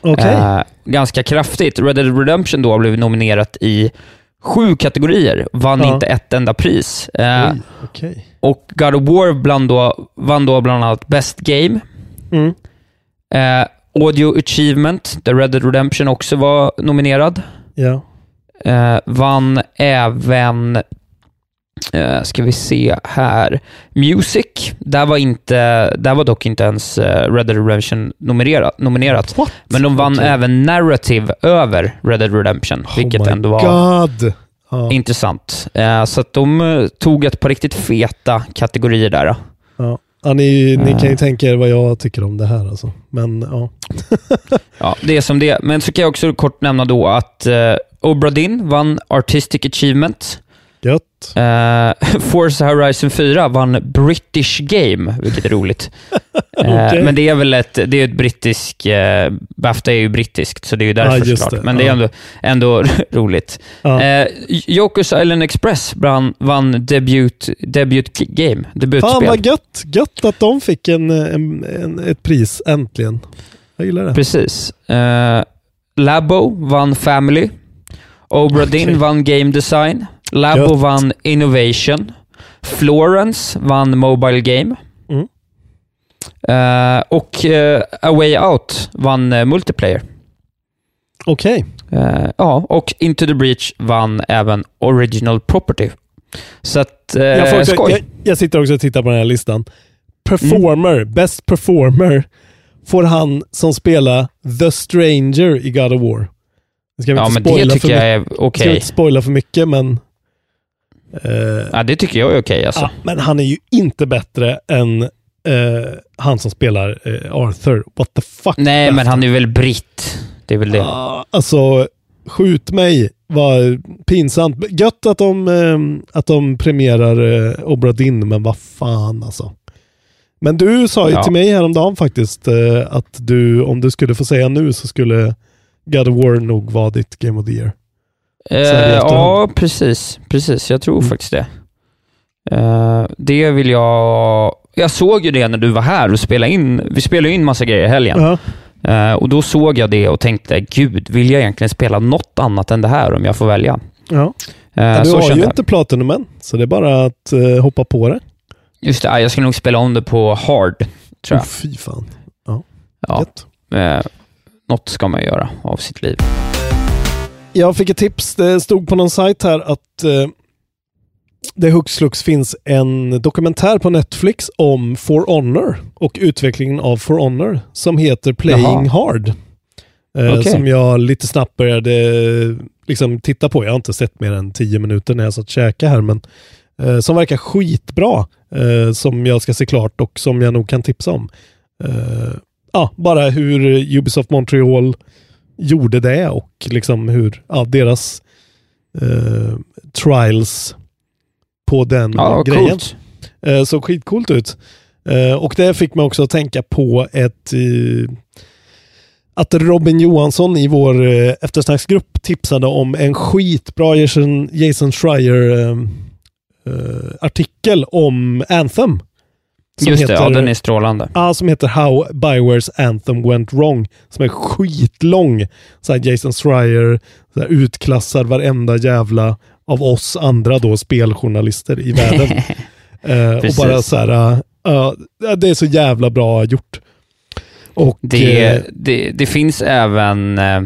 Okej. Eh, ganska kraftigt. Red Dead Redemption då blev nominerat i sju kategorier, vann Ja. inte ett enda pris. Eh, Oj, okej. och God of War bland då, vann då bland annat Best Game, Mm. eh, Audio Achievement, där Red Dead Redemption också var nominerad. Ja. Eh, vann även, eh, ska vi se här, Music. Där var, inte, där var dock inte ens eh, Red Dead Redemption nominerat. nominerat. What? Men de vann Okej. även Narrative över Red Dead Redemption, vilket oh my ändå var God. Intressant. Eh, så att de tog ett par riktigt feta kategorier där. Ja. Ja, ni, ni kan ju tänka er vad jag tycker om det här alltså. Men ja. Ja, det är som det. Men så kan jag också kort nämna då att eh, Obra Dinn vann Artistic Achievement. Gött. Eh, Forza Horizon 4 vann British Game, vilket är roligt. Eh, Okej. Men det är väl ett, det är ett brittisk... Eh, Bafta är ju brittiskt, så det är ju därför just såklart. det. Men det är ändå, ändå roligt. Ja. Eh, Joker's Island Express vann, vann debut, debut game, Fan debutspel. vad gött. Gött att de fick en, en, en, ett pris äntligen. Jag gillar det. Precis. Labo vann Family. Obra Dinn Okej. vann Game Design. Labo Gött. vann Innovation. Florence vann Mobile Game. Mm. Eh, och eh, A Way Out vann eh, Multiplayer. Okej. Eh, ja, och Into the Breach vann även Original Property. Så att, Jag, får skoj. jag, jag sitter också och tittar på den här listan. Performer, Mm. Best Performer, får han som spelar The Stranger i God of War. Nu ska vi ja, inte men det spoila tycker för jag mycket. är Ska vi inte spoila för mycket, men... eh, Ja, det tycker jag är okej alltså. ja, men han är ju inte bättre än eh, han som spelar eh, Arthur. What the fuck? Nej, men han är väl britt. Det är väl det. Ah, alltså, skjut mig. Vad pinsamt. Gött att de, att de premierar eh, Obra Dinn, men vad fan alltså. Men du sa ju Ja. till mig häromdagen faktiskt att du, om du skulle få säga nu så skulle God of War nog vara ditt Game of the Year. Eh, ja, precis. Precis, jag tror Mm. faktiskt det. Eh, det vill jag... Jag såg ju det när du var här och spelade in. Vi spelade in massa grejer i helgen. Ja. Eh, och då såg jag det och tänkte, gud, vill jag egentligen spela något annat än det här om jag får välja? Ja. Eh, Men du så har ju inte Platinum än, så det är bara att eh, hoppa på det. Just det, jag skulle nog spela om det på hard, tror Oh, jag. fy fan. Ja, Gött. eh, något ska man göra av sitt liv. Jag fick ett tips. Det stod på någon sajt här att eh, det hux flux finns en dokumentär på Netflix om For Honor och utvecklingen av For Honor som heter Playing Jaha. Hard. Eh, Okej. Som jag lite snabbt började liksom, titta på. Jag har inte sett mer än tio minuter när jag satt och käkade här, men eh, som verkar skitbra. Eh, som jag ska se klart och som jag nog kan tipsa om. Eh, ja, bara hur Ubisoft Montreal gjorde det och liksom hur ja, deras eh, trials på den Ja, grejen. coolt. Eh, såg skitcoolt ut. Eh, och det fick mig också att tänka på ett eh, att Robin Johansson i vår eh, eftersnacksgrupp tipsade om en skitbra Jason, Jason Schreier eh, eh, artikel om Anthem. Just det, ja, heter- den är strålande. Ja, som heter How Biowares Anthem Went Wrong. Som är skitlång. Så här Jason Schreier så här utklassar varenda jävla av oss andra då speljournalister i världen. Eh, och bara så här, uh, uh, det är så jävla bra gjort. Och, Det, eh, det, det finns även eh,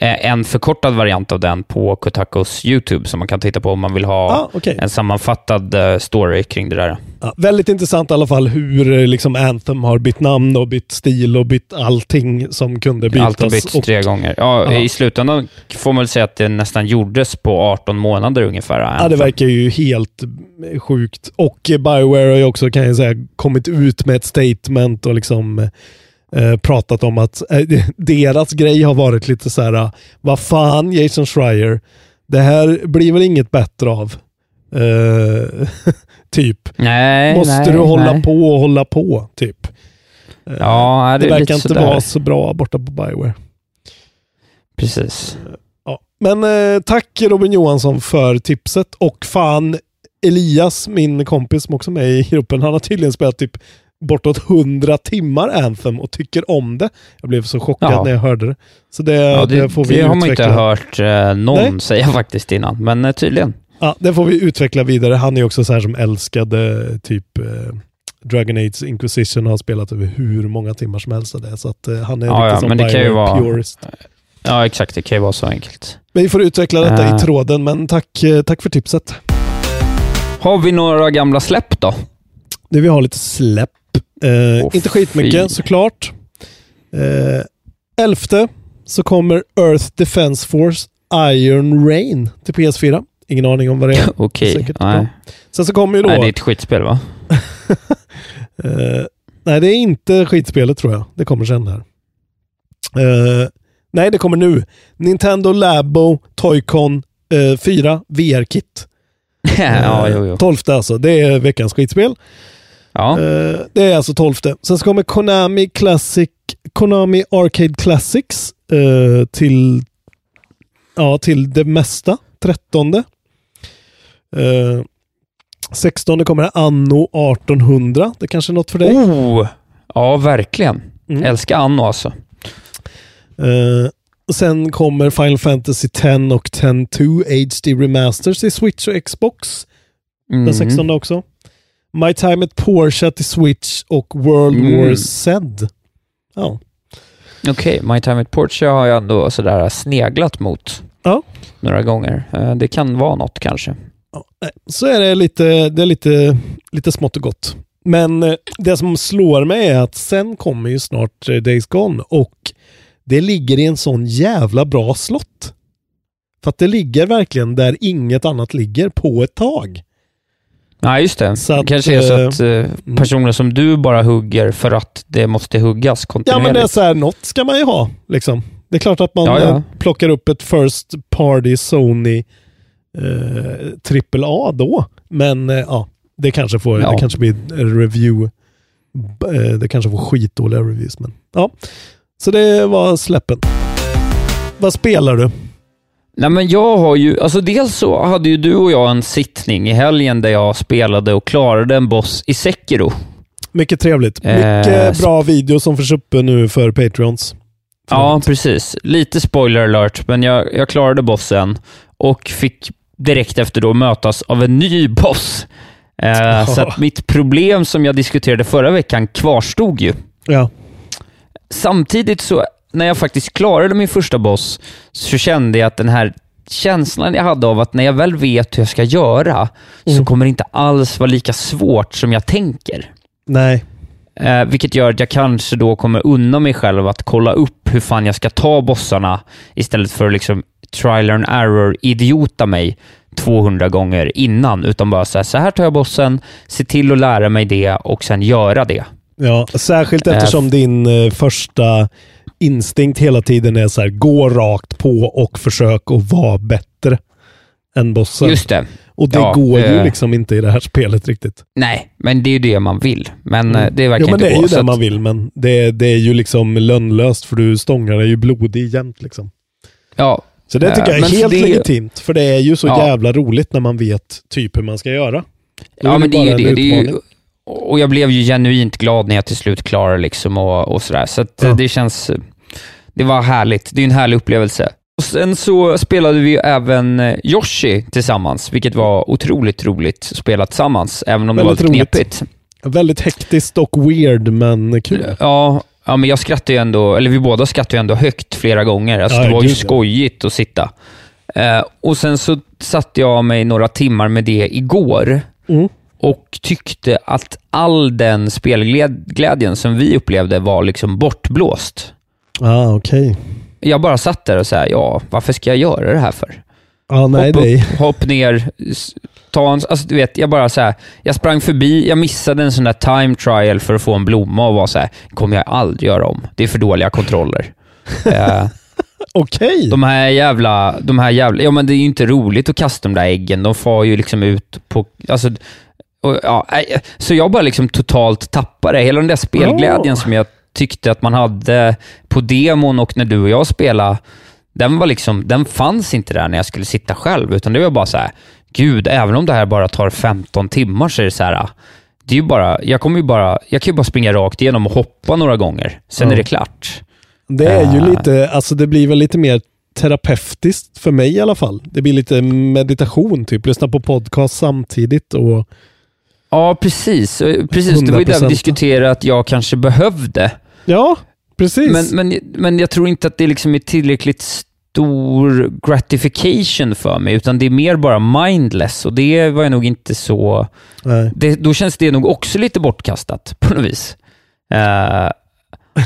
en förkortad variant av den på Kotakos YouTube som man kan titta på om man vill ha Ah, okej. en sammanfattad eh, story kring det där. ja, väldigt intressant i alla fall hur eh, liksom Anthem har bytt namn och bytt stil och bytt allting som kunde bytas. Allt har bytts och, tre gånger. Ja. I slutändan får man väl säga att det nästan gjordes på 18 månader ungefär. Ja, det verkar ju helt eh, sjukt. Och eh, Bioware har ju också, kan jag säga, kommit ut med ett statement och liksom eh, pratat om att eh, deras grej har varit lite så här, eh, vad fan Jason Schreier, det här blir väl inget bättre av. Eh, typ. Nej, Måste nej, du hålla nej. på och hålla på, typ. Ja, det, det verkar inte sådär. vara så bra borta på Bioware. Precis. Ja. Men eh, tack Robin Johansson för tipset och fan Elias, min kompis som också är med i gruppen, han har tydligen spelat typ bortåt 100 timmar Anthem och tycker om det. Jag blev så chockad Ja. när jag hörde det. Så det, Ja, det, det, får vi det har man inte utveckla. hört eh, någon Nej. säga faktiskt innan, men eh, tydligen. Ja, det får vi utveckla vidare. Han är också så här som älskade typ eh, Dragon Age Inquisition har spelat över hur många timmar som helst av det. Så att eh, han är Ja, riktigt ja, som men det kan ju vara- purist. Ja, exakt. Det kan ju vara så enkelt. Vi får utveckla detta Eh. i tråden, men tack, tack för tipset. Har vi några gamla släpp då? Det vi har lite släpp. Eh, inte skitmycket fy. såklart. Eh, elfte så kommer Earth Defense Force Iron Rain till PS4. Ingen aning om vad det är. Okej, Säkert nej. Sen så kommer ju då... Nej, det är ett skitspel va? Eh, nej, det är inte skitspelet tror jag. Det kommer sen här. Eh, nej, det kommer nu. Nintendo Labo Toy-Con eh, 4 VR-kit. ja, jo, jo. 12 alltså. Det är veckans skitspel. Ja. Eh, det är alltså 12. Sen så kommer Konami Classic, Konami Arcade Classics eh, till, ja, till det mesta. 13. Eh, 16 kommer Anno 1800. Det kanske är något för dig. Oh! Ja, verkligen. Mm. Älskar Anno alltså. Eh, sen kommer Final Fantasy 10 och 10-2 HD Remasters till Switch och Xbox. Mm. Den 16 också. My Time at Porsche till Switch och World Mm. War Z. Ja. Okej, My Time at Porsche har jag ändå sådär sneglat mot Ja. några gånger. Eh, Det kan vara något kanske. Ja, så är det lite, det är lite, lite smått och gott. Men eh, det som slår mig är att sen kommer ju snart eh, Days Gone och det ligger i en sån jävla bra slott. För att det ligger verkligen där inget annat ligger på ett tag. Nej, just det. Så det att, kanske är så eh, att eh, personer som du bara hugger för att det måste huggas Ja kontinuerligt. men det är så här, något ska man ju ha. Liksom. Det är klart att man Ja, ja. eh, plockar upp ett First Party Sony eh, triple A då. Men eh, ja, det kanske, får, Ja. det kanske blir review. Eh, det kanske får skitdåliga reviews. Men, ja. Så det var släppen. Vad spelar du? Nej men jag har ju, alltså dels så hade ju du och jag en sittning i helgen där jag spelade och klarade en boss i Sekiro. Mycket trevligt. Eh, Mycket sp- bra video som förs uppe nu för Patreons. Ja, precis. Lite spoiler alert, men jag, jag klarade bossen och fick direkt efter då mötas av en ny boss. Eh, så att mitt problem som jag diskuterade förra veckan kvarstod ju. Ja. Samtidigt så, när jag faktiskt klarade min första boss, så kände jag att den här känslan jag hade av att när jag väl vet hur jag ska göra, så Mm. kommer det inte alls vara lika svårt som jag tänker. Nej. Eh, vilket gör att jag kanske då kommer unna mig själv att kolla upp hur fan jag ska ta bossarna istället för att liksom trial and error-idiota mig 200 gånger innan, utan bara så här, så här tar jag bossen, se till att lära mig det och sen göra det. Ja, särskilt Eh, eftersom din eh, första instinkt hela tiden är så här, gå rakt på och försök att vara bättre än bossen. Just det. Och det Ja, går ju eh, liksom inte i det här spelet riktigt. Nej, men det är ju det man vill. Men Mm. eh, det är verkligen Jo, men det är ju det att- man vill, men det, det är ju liksom lönlöst för du stångar dig ju blodig jämt liksom. Ja. Så det tycker Eh, jag är helt det- legitimt, för det är ju så Ja. jävla roligt när man vet typ hur man ska göra. Då Ja, men det är ju det. det är ju, utmaning. Och jag blev ju genuint glad när jag till slut klarade liksom och, och sådär. Så att, eh, Ja. det känns... Det var härligt. Det är en härlig upplevelse. Och sen så spelade vi ju även eh, Yoshi tillsammans, vilket var otroligt roligt att spela tillsammans, även om det Väldigt var lite knepigt. Väldigt hektiskt och weird, men kul. Ja, ja, men jag skrattade ju ändå, eller vi båda skrattade ju ändå högt flera gånger. Alltså, Ja, det var ju ja. skojigt att sitta. Eh, och sen så satte jag mig några timmar med det igår Mm. Och tyckte att all den spelglädjen som vi upplevde var liksom bortblåst. Ah, okej. Jag bara satt där och sa, ja, varför ska jag göra det här för? Ja, nej, hopp upp, hopp ner, ta en, alltså du vet, jag bara så här, jag sprang förbi, jag missade en sån där time trial för att få en blomma och var så här, kommer jag aldrig göra om. Det är för dåliga kontroller. Eh, Okej. de här jävla, de här jävla, ja men det är ju inte roligt att kasta de där äggen, de far ju liksom ut på, alltså, och, ja, så jag bara liksom totalt tappade hela den där spelglädjen Oh. som jag tyckte att man hade på demon och när du och jag spelade, den var liksom, den fanns inte där när jag skulle sitta själv, utan det var bara så här, gud, även om det här bara tar 15 timmar så är det så här, det är ju bara, jag kommer ju bara, jag kan ju bara springa rakt igenom och hoppa några gånger, sen Ja. är det klart. Det är ju Ah. lite, alltså det blir väl lite mer terapeutiskt för mig i alla fall. Det blir lite meditation, typ lyssna på podcast samtidigt och Ja, precis. Eh, precis. Det var ju det vi 100%. diskuterade att jag kanske behövde. ja, precis. Men, men, men jag tror inte att det liksom är tillräckligt stor gratification för mig, utan det är mer bara mindless och det var jag nog inte så... Nej. Det, då känns det nog också lite bortkastat på något vis. Eh,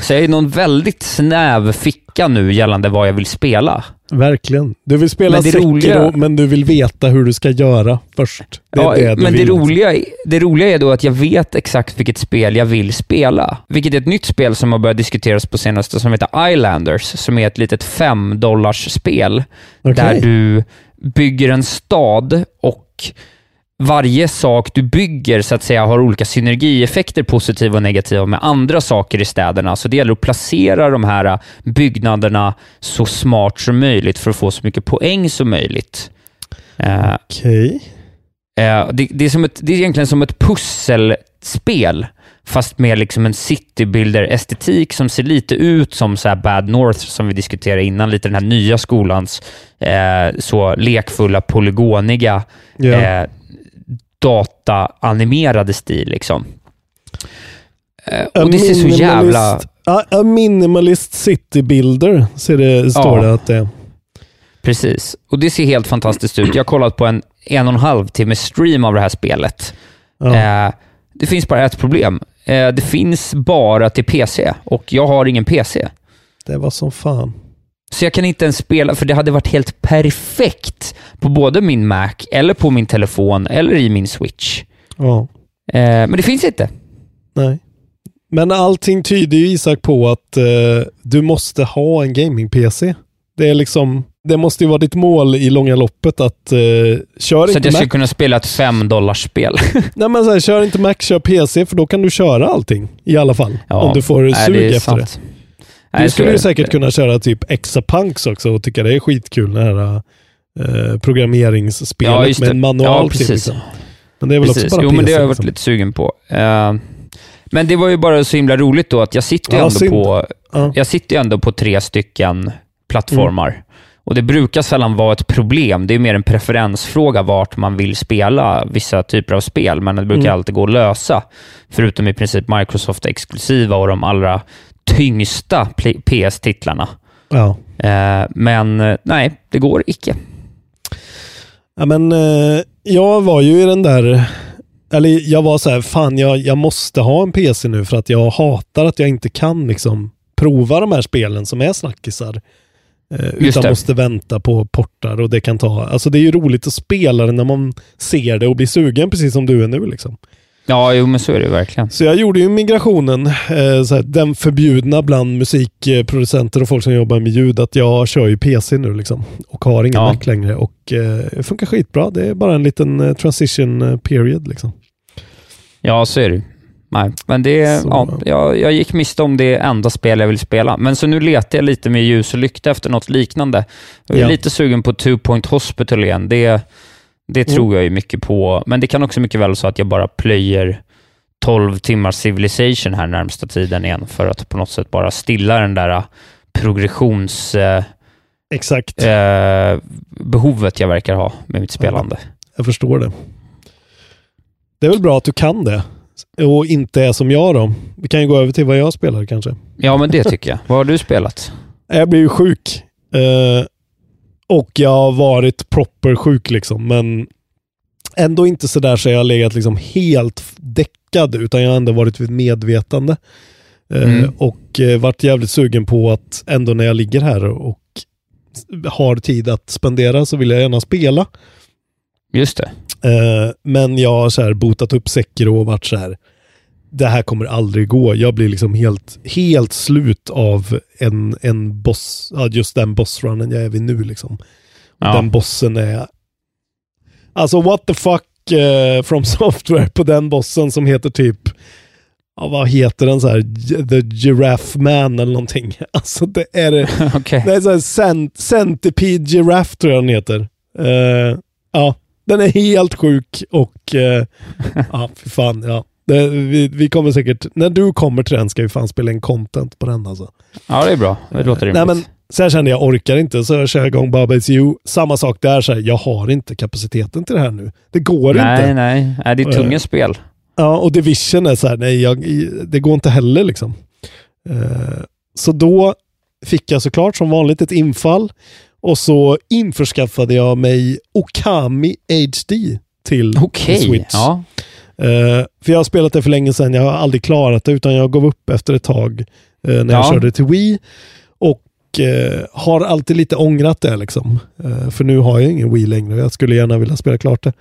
så jag är i någon väldigt snäv ficka nu gällande vad jag vill spela. Verkligen. Du vill spela Men Sekiro, roliga- men du vill veta hur du ska göra först. Det Ja, det men det roliga, det roliga är då att jag vet exakt vilket spel jag vill spela. Vilket är ett nytt spel som har börjat diskuteras på senaste som heter Islanders, som är ett litet 5 dollars spel Okej. där du bygger en stad och varje sak du bygger så att säga har olika synergieffekter, positiva och negativa, med andra saker i städerna. Så det gäller att placera de här byggnaderna så smart som möjligt för att få så mycket poäng som möjligt. Eh, Okej. Eh, det, det, är som ett, det är egentligen som ett pusselspel, fast med liksom en citybuilder-estetik som ser lite ut som så Bad North, som vi diskuterade innan, lite den här nya skolans eh, så lekfulla, polygoniga, Ja. eh, dataanimerade stil. Liksom. Eh, och det ser så jävla... a minimalist city builder, ser det, står Ja. det att det är. Precis. Och det ser helt fantastiskt ut. Jag har kollat på en en och en halv timme stream av det här spelet. Ja. Eh, det finns bara ett problem. Eh, det finns bara till PC och jag har ingen PC. Det var som fan. Så jag kan inte ens spela, för det hade varit helt perfekt på både min Mac, eller på min telefon, eller i min Switch. Ja. Eh, men det finns inte. Nej. Men allting tyder ju Isak på att eh, du måste ha en gaming-PC. Det är liksom, det måste ju vara ditt mål i långa loppet att eh, kör Så att inte jag Mac. skulle kunna spela ett 5 dollars spel. Nej men så här, kör inte Mac, kör PC för då kan du köra allting i alla fall. om du får sug efter sant. det. Nej, Du skulle ju säkert kunna köra typ Exapunks också och tycka det är skitkul, det här eh, programmeringsspelet Ja, med en manual Ja, till. precis. Liksom. Men det är väl Precis. också bara Jo, PC. men det har jag varit liksom. lite sugen på. Eh, men det var ju bara så himla roligt då att jag sitter ju Ja, ändå synd. på Ja. jag sitter ändå på tre stycken plattformar. Mm. Och det brukar sällan vara ett problem. Det är mer en preferensfråga vart man vill spela vissa typer av spel, men det brukar Mm. alltid gå att lösa. Förutom i princip Microsoft-exklusiva och de allra tyngsta PS-titlarna. Ja. Eh, men eh, nej, det går icke. Ja, men, eh, jag var ju i den där eller jag var så här, fan jag, jag måste ha en PC nu för att jag hatar att jag inte kan liksom prova de här spelen som är snackisar. Utan måste vänta på portar och det kan ta, alltså det är ju roligt att spela det när man ser det och blir sugen precis som du är nu liksom. Ja, jo men så är det verkligen. Så jag gjorde ju migrationen, eh, här, den förbjudna bland musikproducenter och folk som jobbar med ljud, att jag kör ju PC nu liksom. Och har ingen Ja. Mac längre och eh, det funkar skitbra. Det är bara en liten eh, transition eh, period liksom. Ja, så är det. Nej, men det, Så- ja, jag, jag gick miste om det enda spel jag vill spela. Men så nu letar jag lite med ljus och lykta efter något liknande. Jag är Ja. lite sugen på Two Point Hospital igen. Det, det Mm. tror jag ju mycket på. Men det kan också mycket väl vara så att jag bara plöjer 12 timmar Civilization här närmsta tiden igen för att på något sätt bara stilla den där uh, progressions... eh, Exakt, eh, behovet jag verkar ha med mitt spelande. jag förstår det. Det är väl bra att du kan det. Och inte är som jag då. Vi kan ju gå över till vad jag spelar kanske. Ja, men det tycker jag. Vad har du spelat? Jag blev ju sjuk. Eh, och jag har varit proper sjuk liksom, men ändå inte sådär så jag har legat liksom helt däckad, utan jag har ändå varit vid medvetande. Eh, Mm. Och eh, varit jävligt sugen på att ändå när jag ligger här och har tid att spendera så vill jag gärna spela. Just det. Eh, men jag har så här botat upp Sekiro och varit så här. Det här kommer aldrig gå. Jag blir liksom helt, helt slut av en, en boss, just den bossrunnen jag är vid nu liksom. Ja. Den bossen är... Alltså what the fuck eh, from software på den bossen som heter typ... Ja, vad heter den så här? The Giraffe Man eller någonting. Alltså det är... Okej. Det är så här cent, Centipede Giraffe tror jag den heter. Eh, ja, den är helt sjuk och uh, ja, fy fan. Ja. Det, vi, vi kommer säkert, när du kommer till den ska vi fan spela in content på den alltså. Ja, det är bra. Det låter Nej, rimligt. men sen kände jag orkar inte så jag kör igång It's You. Samma sak där, så här, jag har inte kapaciteten till det här nu. Det går nej, inte. nej, nej. Det är tunga Eh. spel. Ja, och Division är så här, nej, jag, det går inte heller liksom. Eh, så då fick jag såklart som vanligt ett infall och så införskaffade jag mig Okami HD till Okej. Switch. Ja. Eh, för jag har spelat det för länge sedan, jag har aldrig klarat det utan jag gav upp efter ett tag eh, när jag Ja. körde till Wii. Och eh, har alltid lite ångrat det liksom. För nu har jag ingen Wii längre och jag skulle gärna vilja spela klart det.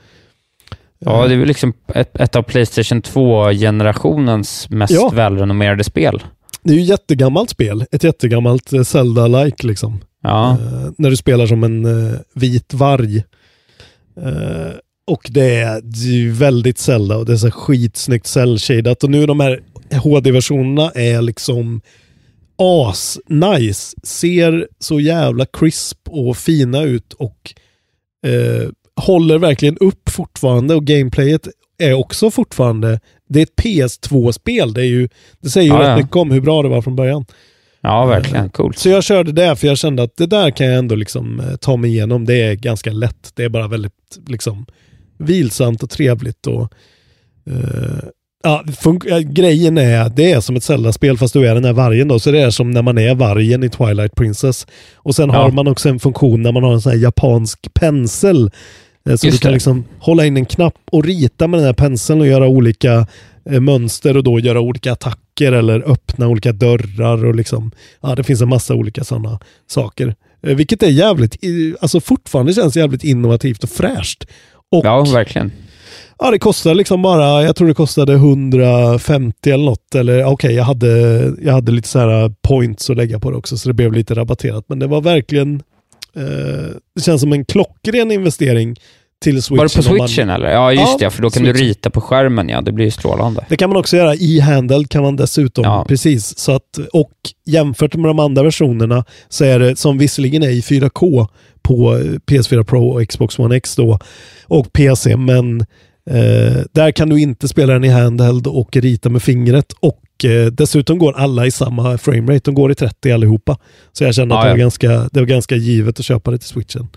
ja, det är väl liksom ett, ett av Playstation 2-generationens mest Ja. välrenommerade spel. Det är ju ett jättegammalt spel. Ett jättegammalt Zelda-like liksom. Ja, när du spelar som en vit varg. Eh, och det är, det är ju väldigt Zelda och det är så skitsnyggt cell-shadat. Och nu de här HD-versionerna är liksom as-nice. Ser så jävla crisp och fina ut och eh, håller verkligen upp fortfarande och gameplayet är också fortfarande, det är ett PS2-spel. Det, är ju, det säger ju Ja, rätt ja. mycket om hur bra det var från början. ja verkligen. Coolt. Så jag körde det för jag kände att det där kan jag ändå liksom eh, ta mig igenom. Det är ganska lätt. Det är bara väldigt liksom vilsamt och trevligt. Och, eh, ja, grejen är, det är som ett Zelda-spel fast du är den här vargen då. Så det är som när man är vargen i Twilight Princess. Och sen Ja. har man också en funktion när man har en sån här japansk pensel. Eh, Så Just du kan det. liksom hålla in en knapp och rita med den här penseln och göra olika eh, mönster och då göra olika attacker eller öppna olika dörrar och liksom, ja det finns en massa olika sådana saker. Eh, Vilket är jävligt, alltså fortfarande känns jävligt innovativt och fräscht. Och Ja, verkligen. ja, det kostar liksom bara, jag tror det kostade 150 eller något. Eller okej, jag, hade, jag hade lite så här points att lägga på det också så det blev lite rabatterat. Men det var verkligen, eh, det känns som en klockren investering till switchen. Var det på om man- switchen eller? Ja, just Ja, det. För då kan du switchen. rita på skärmen. Ja, det blir ju strålande. Det kan man också göra i handheld kan man dessutom. Ja. Precis. Så att, och jämfört med de andra versionerna så är det som visserligen är i 4K på eh, PS4 Pro och Xbox One X då och PC men eh, där kan du inte spela den i handheld och rita med fingret och eh, dessutom går alla i samma framerate. De går i 30 allihopa. Så jag känner att Ja, det, var ganska, det var ganska givet att köpa det till switchen.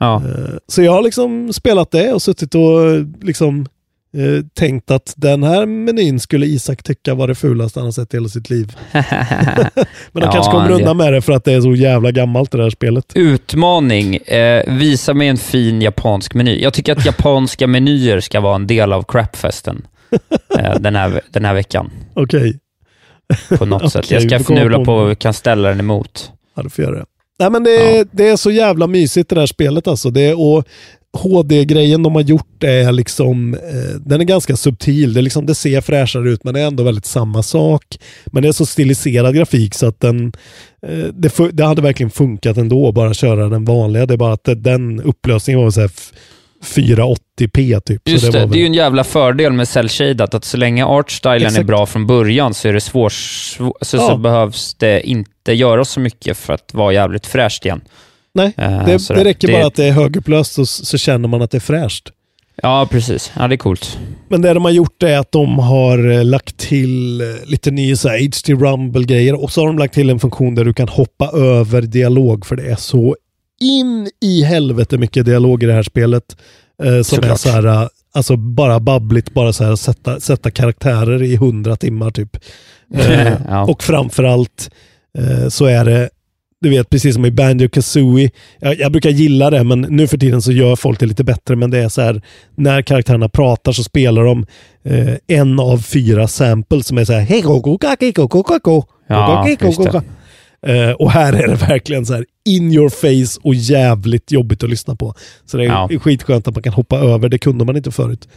Ja, Eh, Så jag har liksom spelat det och suttit och eh, liksom eh, tänkt att den här menyn skulle Isak tycka var det fulaste han har sett i hela sitt liv. Men de Ja, kanske kommer undan med det för att det är så jävla gammalt det där spelet. Utmaning. Eh, visa mig en fin japansk meny. Jag tycker att japanska menyer ska vara en del av crapfesten eh, den, här, den här veckan. Okej, På något sätt. Okej, Jag ska fnula på vad vi kan ställa den emot. ja, du får göra det. Nej, men det, är, det är så jävla mysigt det där spelet alltså. Det är, och HD-grejen de har gjort är liksom, eh, den är ganska subtil. Det, är liksom, det ser fräschare ut men det är ändå väldigt samma sak. Men det är så stiliserad grafik så att den, eh, det, det hade verkligen funkat ändå bara köra den vanliga. Det är bara att det, den upplösningen var så här f- 480p typ. Just så det, det, väl- är ju en jävla fördel med cell-shadat, att så länge artstylen är Exakt. bra från början så är det svårt, svår, så, så Ja. behövs det inte göra så mycket för att vara jävligt fräscht igen. Nej, Eh, det, det räcker Det- bara att det är högupplöst så, så känner man att det är fräscht. Ja, precis. Ja, det är coolt. Men det de har gjort är att de har eh, lagt till eh, lite nya så här HD Rumble-grejer och så har de lagt till en funktion där du kan hoppa över dialog för det är så in i helvete mycket dialog i det här spelet. Eh, som är så här, alltså bara babbligt, bara så här sätta, sätta karaktärer i hundra timmar typ. Eh, Ja. Och framförallt så är det du vet, precis som i Banjo Kazooie. Jag, jag brukar gilla det, men nu för tiden så gör folk det lite bättre. Men det är så här, när karaktärerna pratar så spelar de eh, en av fyra samples som är så här, hej Ja. Eh, och här är det verkligen så här in your face och jävligt jobbigt att lyssna på. Så det är Ja. skitskönt att man kan hoppa över, det kunde man inte förut.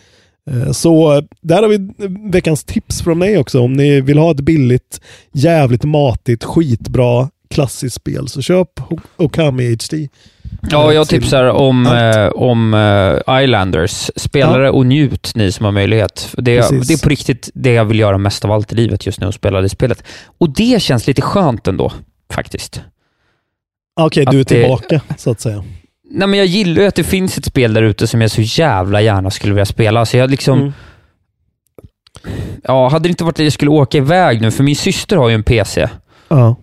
Eh, Så eh, där har vi veckans tips från mig också. Om ni vill ha ett billigt, jävligt matigt, skitbra klassiskt spel så köp Okami HD. Ja, jag tipsar om, eh, om eh, Islanders. Spelare och njut, ni som har möjlighet. Det, Precis. det är på riktigt det jag vill göra mest av allt i livet just nu, att spela det spelet. Och det känns lite skönt ändå, faktiskt. Okej, du är Att det- tillbaka så att säga. Nej, men jag gillar ju att det finns ett spel där ute som jag så jävla gärna skulle vilja spela. Så jag liksom... Mm. Ja, hade det inte varit att jag skulle åka iväg nu, för min syster har ju en PC. Ja.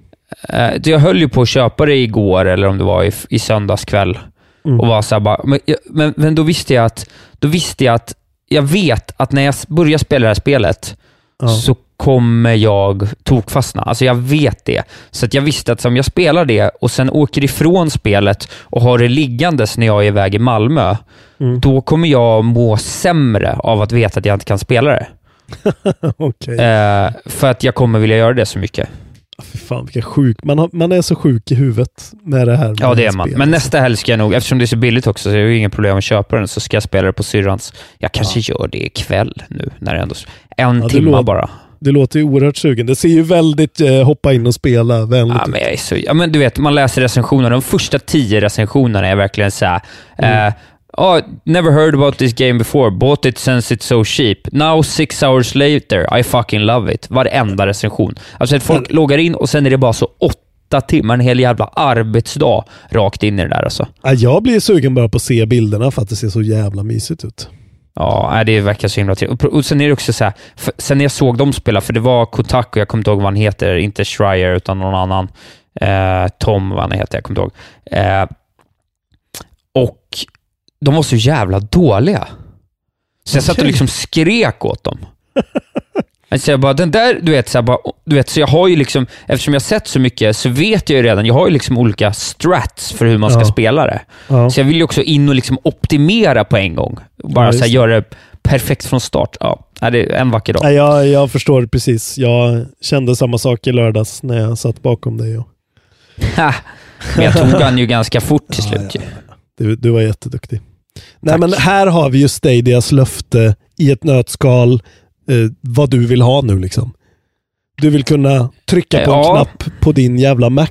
Eh, jag höll ju på att köpa det igår, eller om det var i, i söndags kväll. Mm. Och var så här bara, men, men, men då visste jag att, då visste jag att, jag vet att när jag börjar spela det här spelet, Ja. så kommer jag tokfastna. Alltså jag vet det. Så att jag visste att om jag spelar det och sen åker ifrån spelet och har det liggandes när jag är iväg i Malmö, Mm. då kommer jag må sämre av att veta att jag inte kan spela det. Okej. Eh, för att jag kommer vilja göra det så mycket. Fy fan vilken sjuk. Man, har, man är så sjuk i huvudet med det här. Ja, det är man. spel, Men nästa helg ska jag nog, eftersom det är så billigt också, så är det ju inga problem att köpa den, så ska jag spela det på syrrans. Jag kanske gör det ikväll nu, när det ändå... En Ja, timma bara. Det låter ju oerhört sugen. Det ser ju väldigt eh, hoppa in och spela vänligt Ja, men jag är så, ja, men du vet, man läser recensionerna. De första tio recensionerna är verkligen så här. Mm. eh, oh, never heard about this game before. Bought it since it's so cheap. Now six hours later, I fucking love it. Varenda recension. Alltså att folk loggar in och sen är det bara så åtta timmar, en hel jävla arbetsdag rakt in i det där alltså. Ja, jag blir sugen bara på att se bilderna för att det ser så jävla mysigt ut. Ja, det verkar så himla trevligt. Och- sen är det också så här, för, sen när jag såg dem spela, för det var Kotaku, jag kommer inte ihåg vad han heter, inte Schreier utan någon annan. Eh, Tom, vad han heter, jag kommer inte ihåg. Eh, och de var så jävla dåliga. Så jag satt och liksom skrek åt dem. Alltså jag bara, den där, du vet, så, jag bara, du vet, så jag har ju liksom, eftersom jag sett så mycket så vet jag ju redan, jag har ju liksom olika strats för hur man ska Ja. spela det. Ja. Så jag vill ju också in och liksom optimera på en gång. Bara Ja, så här, göra det perfekt från start. Ja, det är en vacker dag. Jag, jag förstår precis. Jag kände samma sak i lördags när jag satt bakom dig. Och! Men jag tog han ju ganska fort till slut. du, du var jätteduktig. Nej, men här har vi ju Stadias löfte i ett nötskal eh, vad du vill ha nu liksom. Du vill kunna trycka på en Ja. knapp på din jävla Mac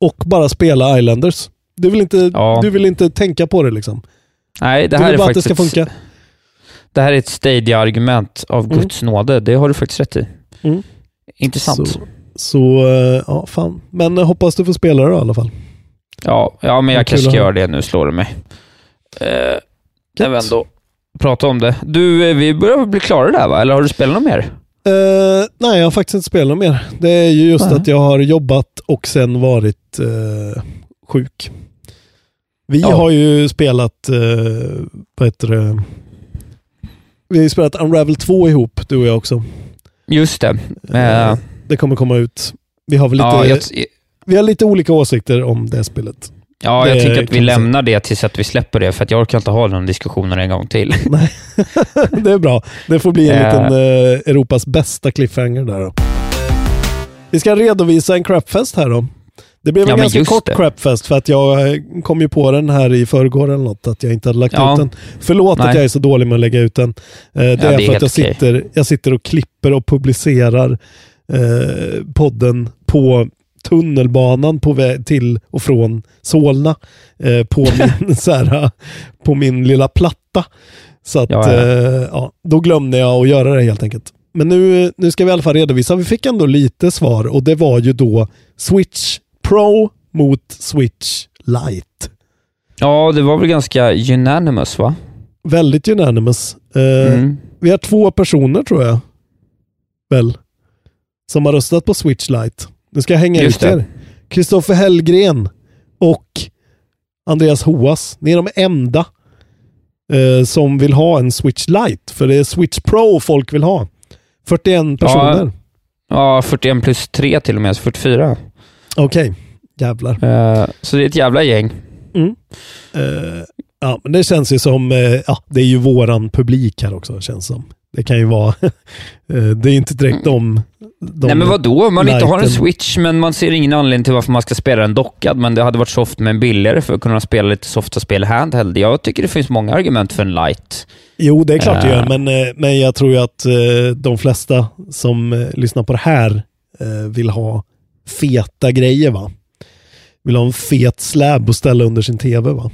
och bara spela Islanders. Du vill inte, Ja. du vill inte tänka på det liksom. Nej, det du här vill är bara att det ska ett, funka. det här är ett Stadia-argument av Mm. Guds nåde. Det har du faktiskt rätt i. Mm. Intressant. Så, så eh, ja, fan. Men eh, hoppas du får spela det då, i alla fall. Ja, ja, men jag kanske ska göra det nu, slår det mig. Eh, Gött. vill ändå prata om det. Du, eh, vi börjar bli klara där va? Eller har du spelat något mer? Eh, nej, jag har faktiskt inte spelat mer. Det är ju just Nej. att jag har jobbat och sen varit eh, sjuk. Vi Ja. har ju spelat, uh, vad heter det, Vi har ju spelat Unravel 2 ihop, du och jag också. Just det. Eh, Det kommer komma ut. Vi har väl lite, ja, jag, vi har lite olika åsikter om det spelet. Ja, jag tycker att vi lämnar det tills att vi släpper det, för att jag orkar inte ha den diskussionen en gång till. det är bra. Det får bli en Eh. liten eh, Europas bästa cliffhanger där då. Vi ska redovisa en crapfest här då. Det blev en Ja, ganska kort det. crapfest för att jag eh, kom ju på den här i förrgår eller något, att jag inte hade lagt Ja. ut den. Förlåt att Nej. jag är så dålig med att lägga ut den. Eh, det är det är för att jag sitter, jag sitter och klipper och publicerar eh, podden på tunnelbanan på väg till och från Solna eh, på, min, så här, på min lilla platta. Så att, Ja, ja. Eh, ja, då glömde jag att göra det helt enkelt. Men nu, nu ska vi i alla fall redovisa. Vi fick ändå lite svar och det var ju då Switch Pro mot Switch Lite. Ja, det var väl ganska unanimous, va? Väldigt unanimous. Eh, Mm. Vi har två personer tror jag. Väl? Som har röstat på Switch Lite. Nu ska jag hänga Just ut er. Kristoffer Hellgren och Andreas Hoas. Ni är de enda eh, som vill ha en Switch Lite. För det är Switch Pro folk vill ha. 41 personer. Ja, 41 plus 3 till och med, så 44. Okej, jävlar. Eh, så det är ett jävla gäng. Eh, ja, men det känns ju som, eh, ja, det är ju våran publik här också känns som. Det kan ju vara, eh, det är inte direkt de, de Nej men vadå, om man inte har en switch, men man ser ingen anledning till varför man ska spela den dockad, men det hade varit soft men billigare för att kunna spela lite softa spel handheld. Jag tycker det finns många argument för en light. Jo, det är klart det gör, Eh. men, eh, men jag tror ju att de flesta som lyssnar på det här vill ha feta grejer va? Vill ha en fet slab att ställa under sin tv va?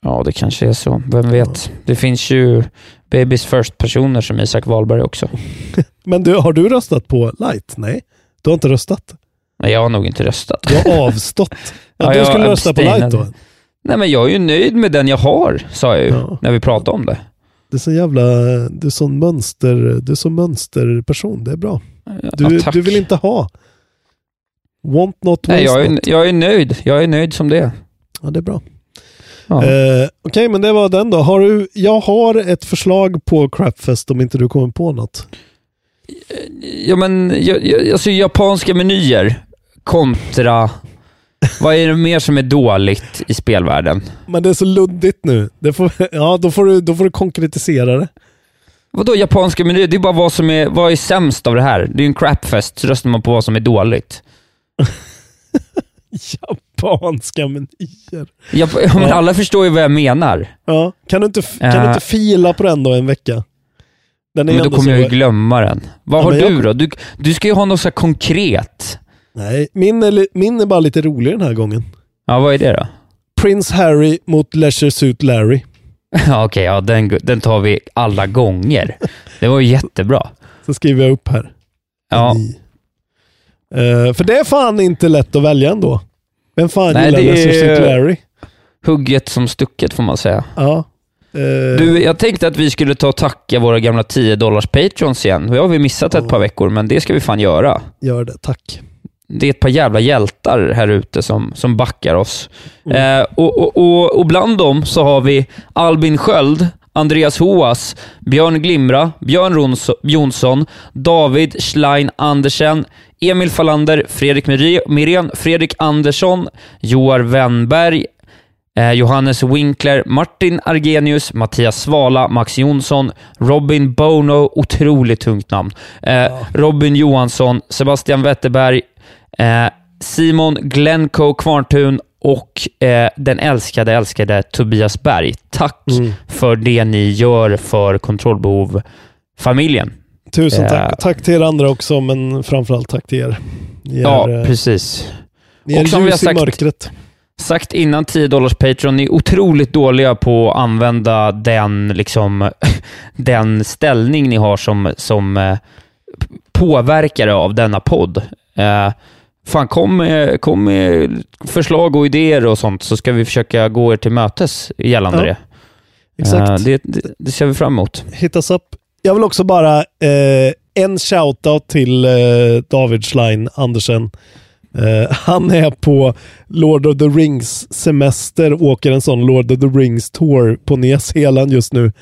Ja, det kanske är så. Vem vet? Det finns ju Babys First-personer som Isak Wahlberg också. Men du, har du röstat på light? Nej, du har inte röstat. Nej, jag har nog inte röstat. Du har avstått. Ja, Ja, du skulle rösta på light då? Nej, men jag är ju nöjd med den jag har, sa jag ju, när vi pratade om det. Det är så jävla, du är sån mönster, du är sån mönsterperson, det är bra. Du, Ja, du vill inte ha. Want not, Nej, jag är, not. jag är nöjd. Jag är nöjd som det. Ja, det är bra. Ja. Eh, Okej, men det var den då. Har du, jag har ett förslag på Crapfest om inte du kommer på något. Ja, men jag, jag, alltså japanska menyer kontra... Vad är det mer som är dåligt i spelvärlden? Men det är så luddigt nu. Det får, ja, då får, du, då får du konkretisera det. Vadå japanska menyer? Det är bara vad som är, vad är sämst av det här. Det är ju en crapfest, så röstar man på vad som är dåligt. Japanska menyer. Ja, ja, men alla förstår ju vad jag menar. Ja. Kan, du inte, kan Eh. du inte fila på den då en vecka? Den är Men då kommer jag ju glömma den. Vad Ja, har du jag- då? Du, du ska ju ha något så konkret. Nej, min är, min är bara lite rolig den här gången. Ja, vad är det då? Prince Harry mot Leisure Suit Larry. Ja, Okej, ja, den, den tar vi alla gånger. Det var ju jättebra. Så skriver jag upp här. Ja, Eh, för det är fan inte lätt att välja ändå. Vem fan Nej, gillar Suit Larry? hugget som stucket får man säga. Ja. Eh, Du, jag tänkte att vi skulle ta och tacka våra gamla 10 dollars patrons igen. Det har vi missat ett par veckor, men det ska vi fan göra. Gör det, tack. Det är ett par jävla hjältar här ute som, som backar oss. Eh, och, och, och, och bland dem så har vi Albin Sköld, Andreas Hoas, Björn Glimra, Björn Jonsson, David Schlein Andersen, Emil Fallander, Fredrik Mirén, Fredrik Andersson, Joar Wennberg, Eh, Johannes Winkler, Martin Argenius, Mattias Svala, Max Jonsson, Robin Bono, otroligt tungt namn. Eh, Robin Johansson, Sebastian Wetterberg, eh, Simon Glencoe Kvarntun och eh, den älskade, älskade Tobias Berg. Tack Mm. för det ni gör för Kontrollbehov-familjen. Tusen Eh, tack. Tack till er andra också, men framförallt tack till er. Är, Ja, eh, precis. Ni är Och som vi har ljus i sagt- mörkret. sagt innan 10 dollars Patreon, ni är otroligt dåliga på att använda den, liksom, den ställning ni har som, som eh, påverkare av denna podd. Eh, fan, kom med, kom med förslag och idéer och sånt så ska vi försöka gå er till mötes gällande Ja, det. exakt. Eh, det, det. Det ser vi fram emot. Hit us up. Jag vill också bara eh, en shoutout till eh, David Schlein Andersen. Eh, han är på Lord of the Rings semester, åker en sån Lord of the Rings tour på Nya Zeeland just nu.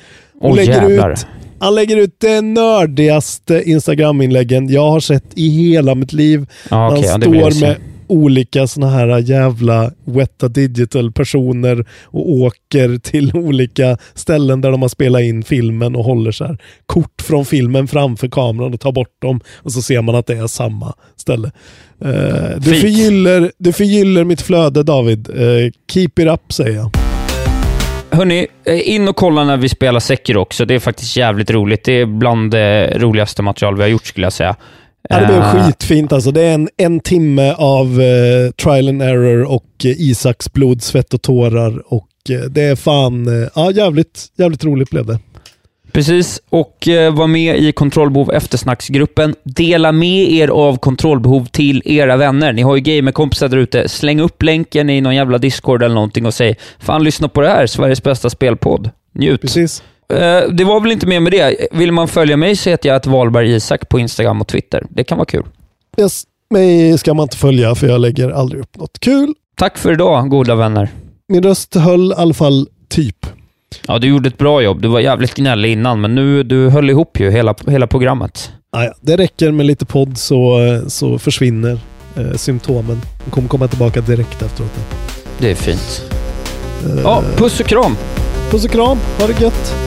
Och Åh, lägger jävlar. ut Han lägger ut det nördigaste Instagram-inläggen jag har sett i hela mitt liv. Okej, ja, han står med olika såna här jävla Wetta Digital-personer och åker till olika ställen där de har spelat in filmen och håller så här kort från filmen framför kameran och tar bort dem och så ser man att det är samma ställe. Eh, du, förgyller, du förgyller mitt flöde David. Eh, keep it up säger jag. Hörni, eh, in och kolla när vi spelar Sekiro också. Det är faktiskt jävligt roligt. Det är bland det roligaste material vi har gjort skulle jag säga. Ja, det blev Eh, skitfint alltså. Det är en, en timme av eh, trial and error och eh, Isaks blod, svett och tårar. Och eh, det är fan, eh, ja jävligt, jävligt roligt blev det. Precis, och eh, var med i kontrollbehov eftersnacksgruppen. Dela med er av kontrollbehov till era vänner. Ni har ju gamerkompisar där ute. Släng upp länken i någon jävla Discord eller någonting och säg Fan, lyssna på det här. Sveriges bästa spelpodd. Njut. Precis. Eh, det var väl inte mer med det. Vill man följa mig så heter jag att Valberg Isak på Instagram och Twitter. Det kan vara kul. Yes, mig ska man inte följa för jag lägger aldrig upp något kul. Tack för idag, goda vänner. Min röst höll i alla fall typ. Ja, du gjorde ett bra jobb. Du var jävligt gnällig innan, men nu du höll ihop ju hela, hela programmet. Ja, det räcker med lite podd så, så försvinner eh, symptomen. De kommer komma tillbaka direkt efteråt. Det är fint. Eh, Ja, puss och kram. Puss och kram, ha det gött.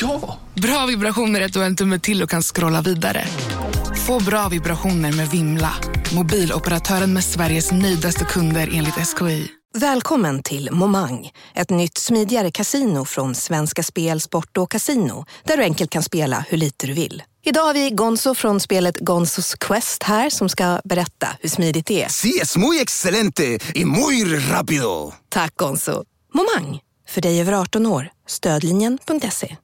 Ja! Bra vibrationer är att du har en tumme till och kan scrolla vidare. Få bra vibrationer med Vimla. Mobiloperatören med Sveriges nöjdaste kunder enligt SKI. Välkommen till Momang, ett nytt smidigare casino från Svenska Spel, Sport och Casino där du enkelt kan spela hur lite du vill. Idag har vi Gonzo från spelet Gonzos Quest här som ska berätta hur smidigt det är. Sí, es muy excelente y muy rápido. Tack Gonzo. Momang, för dig över 18 år. Stödlinjen.se.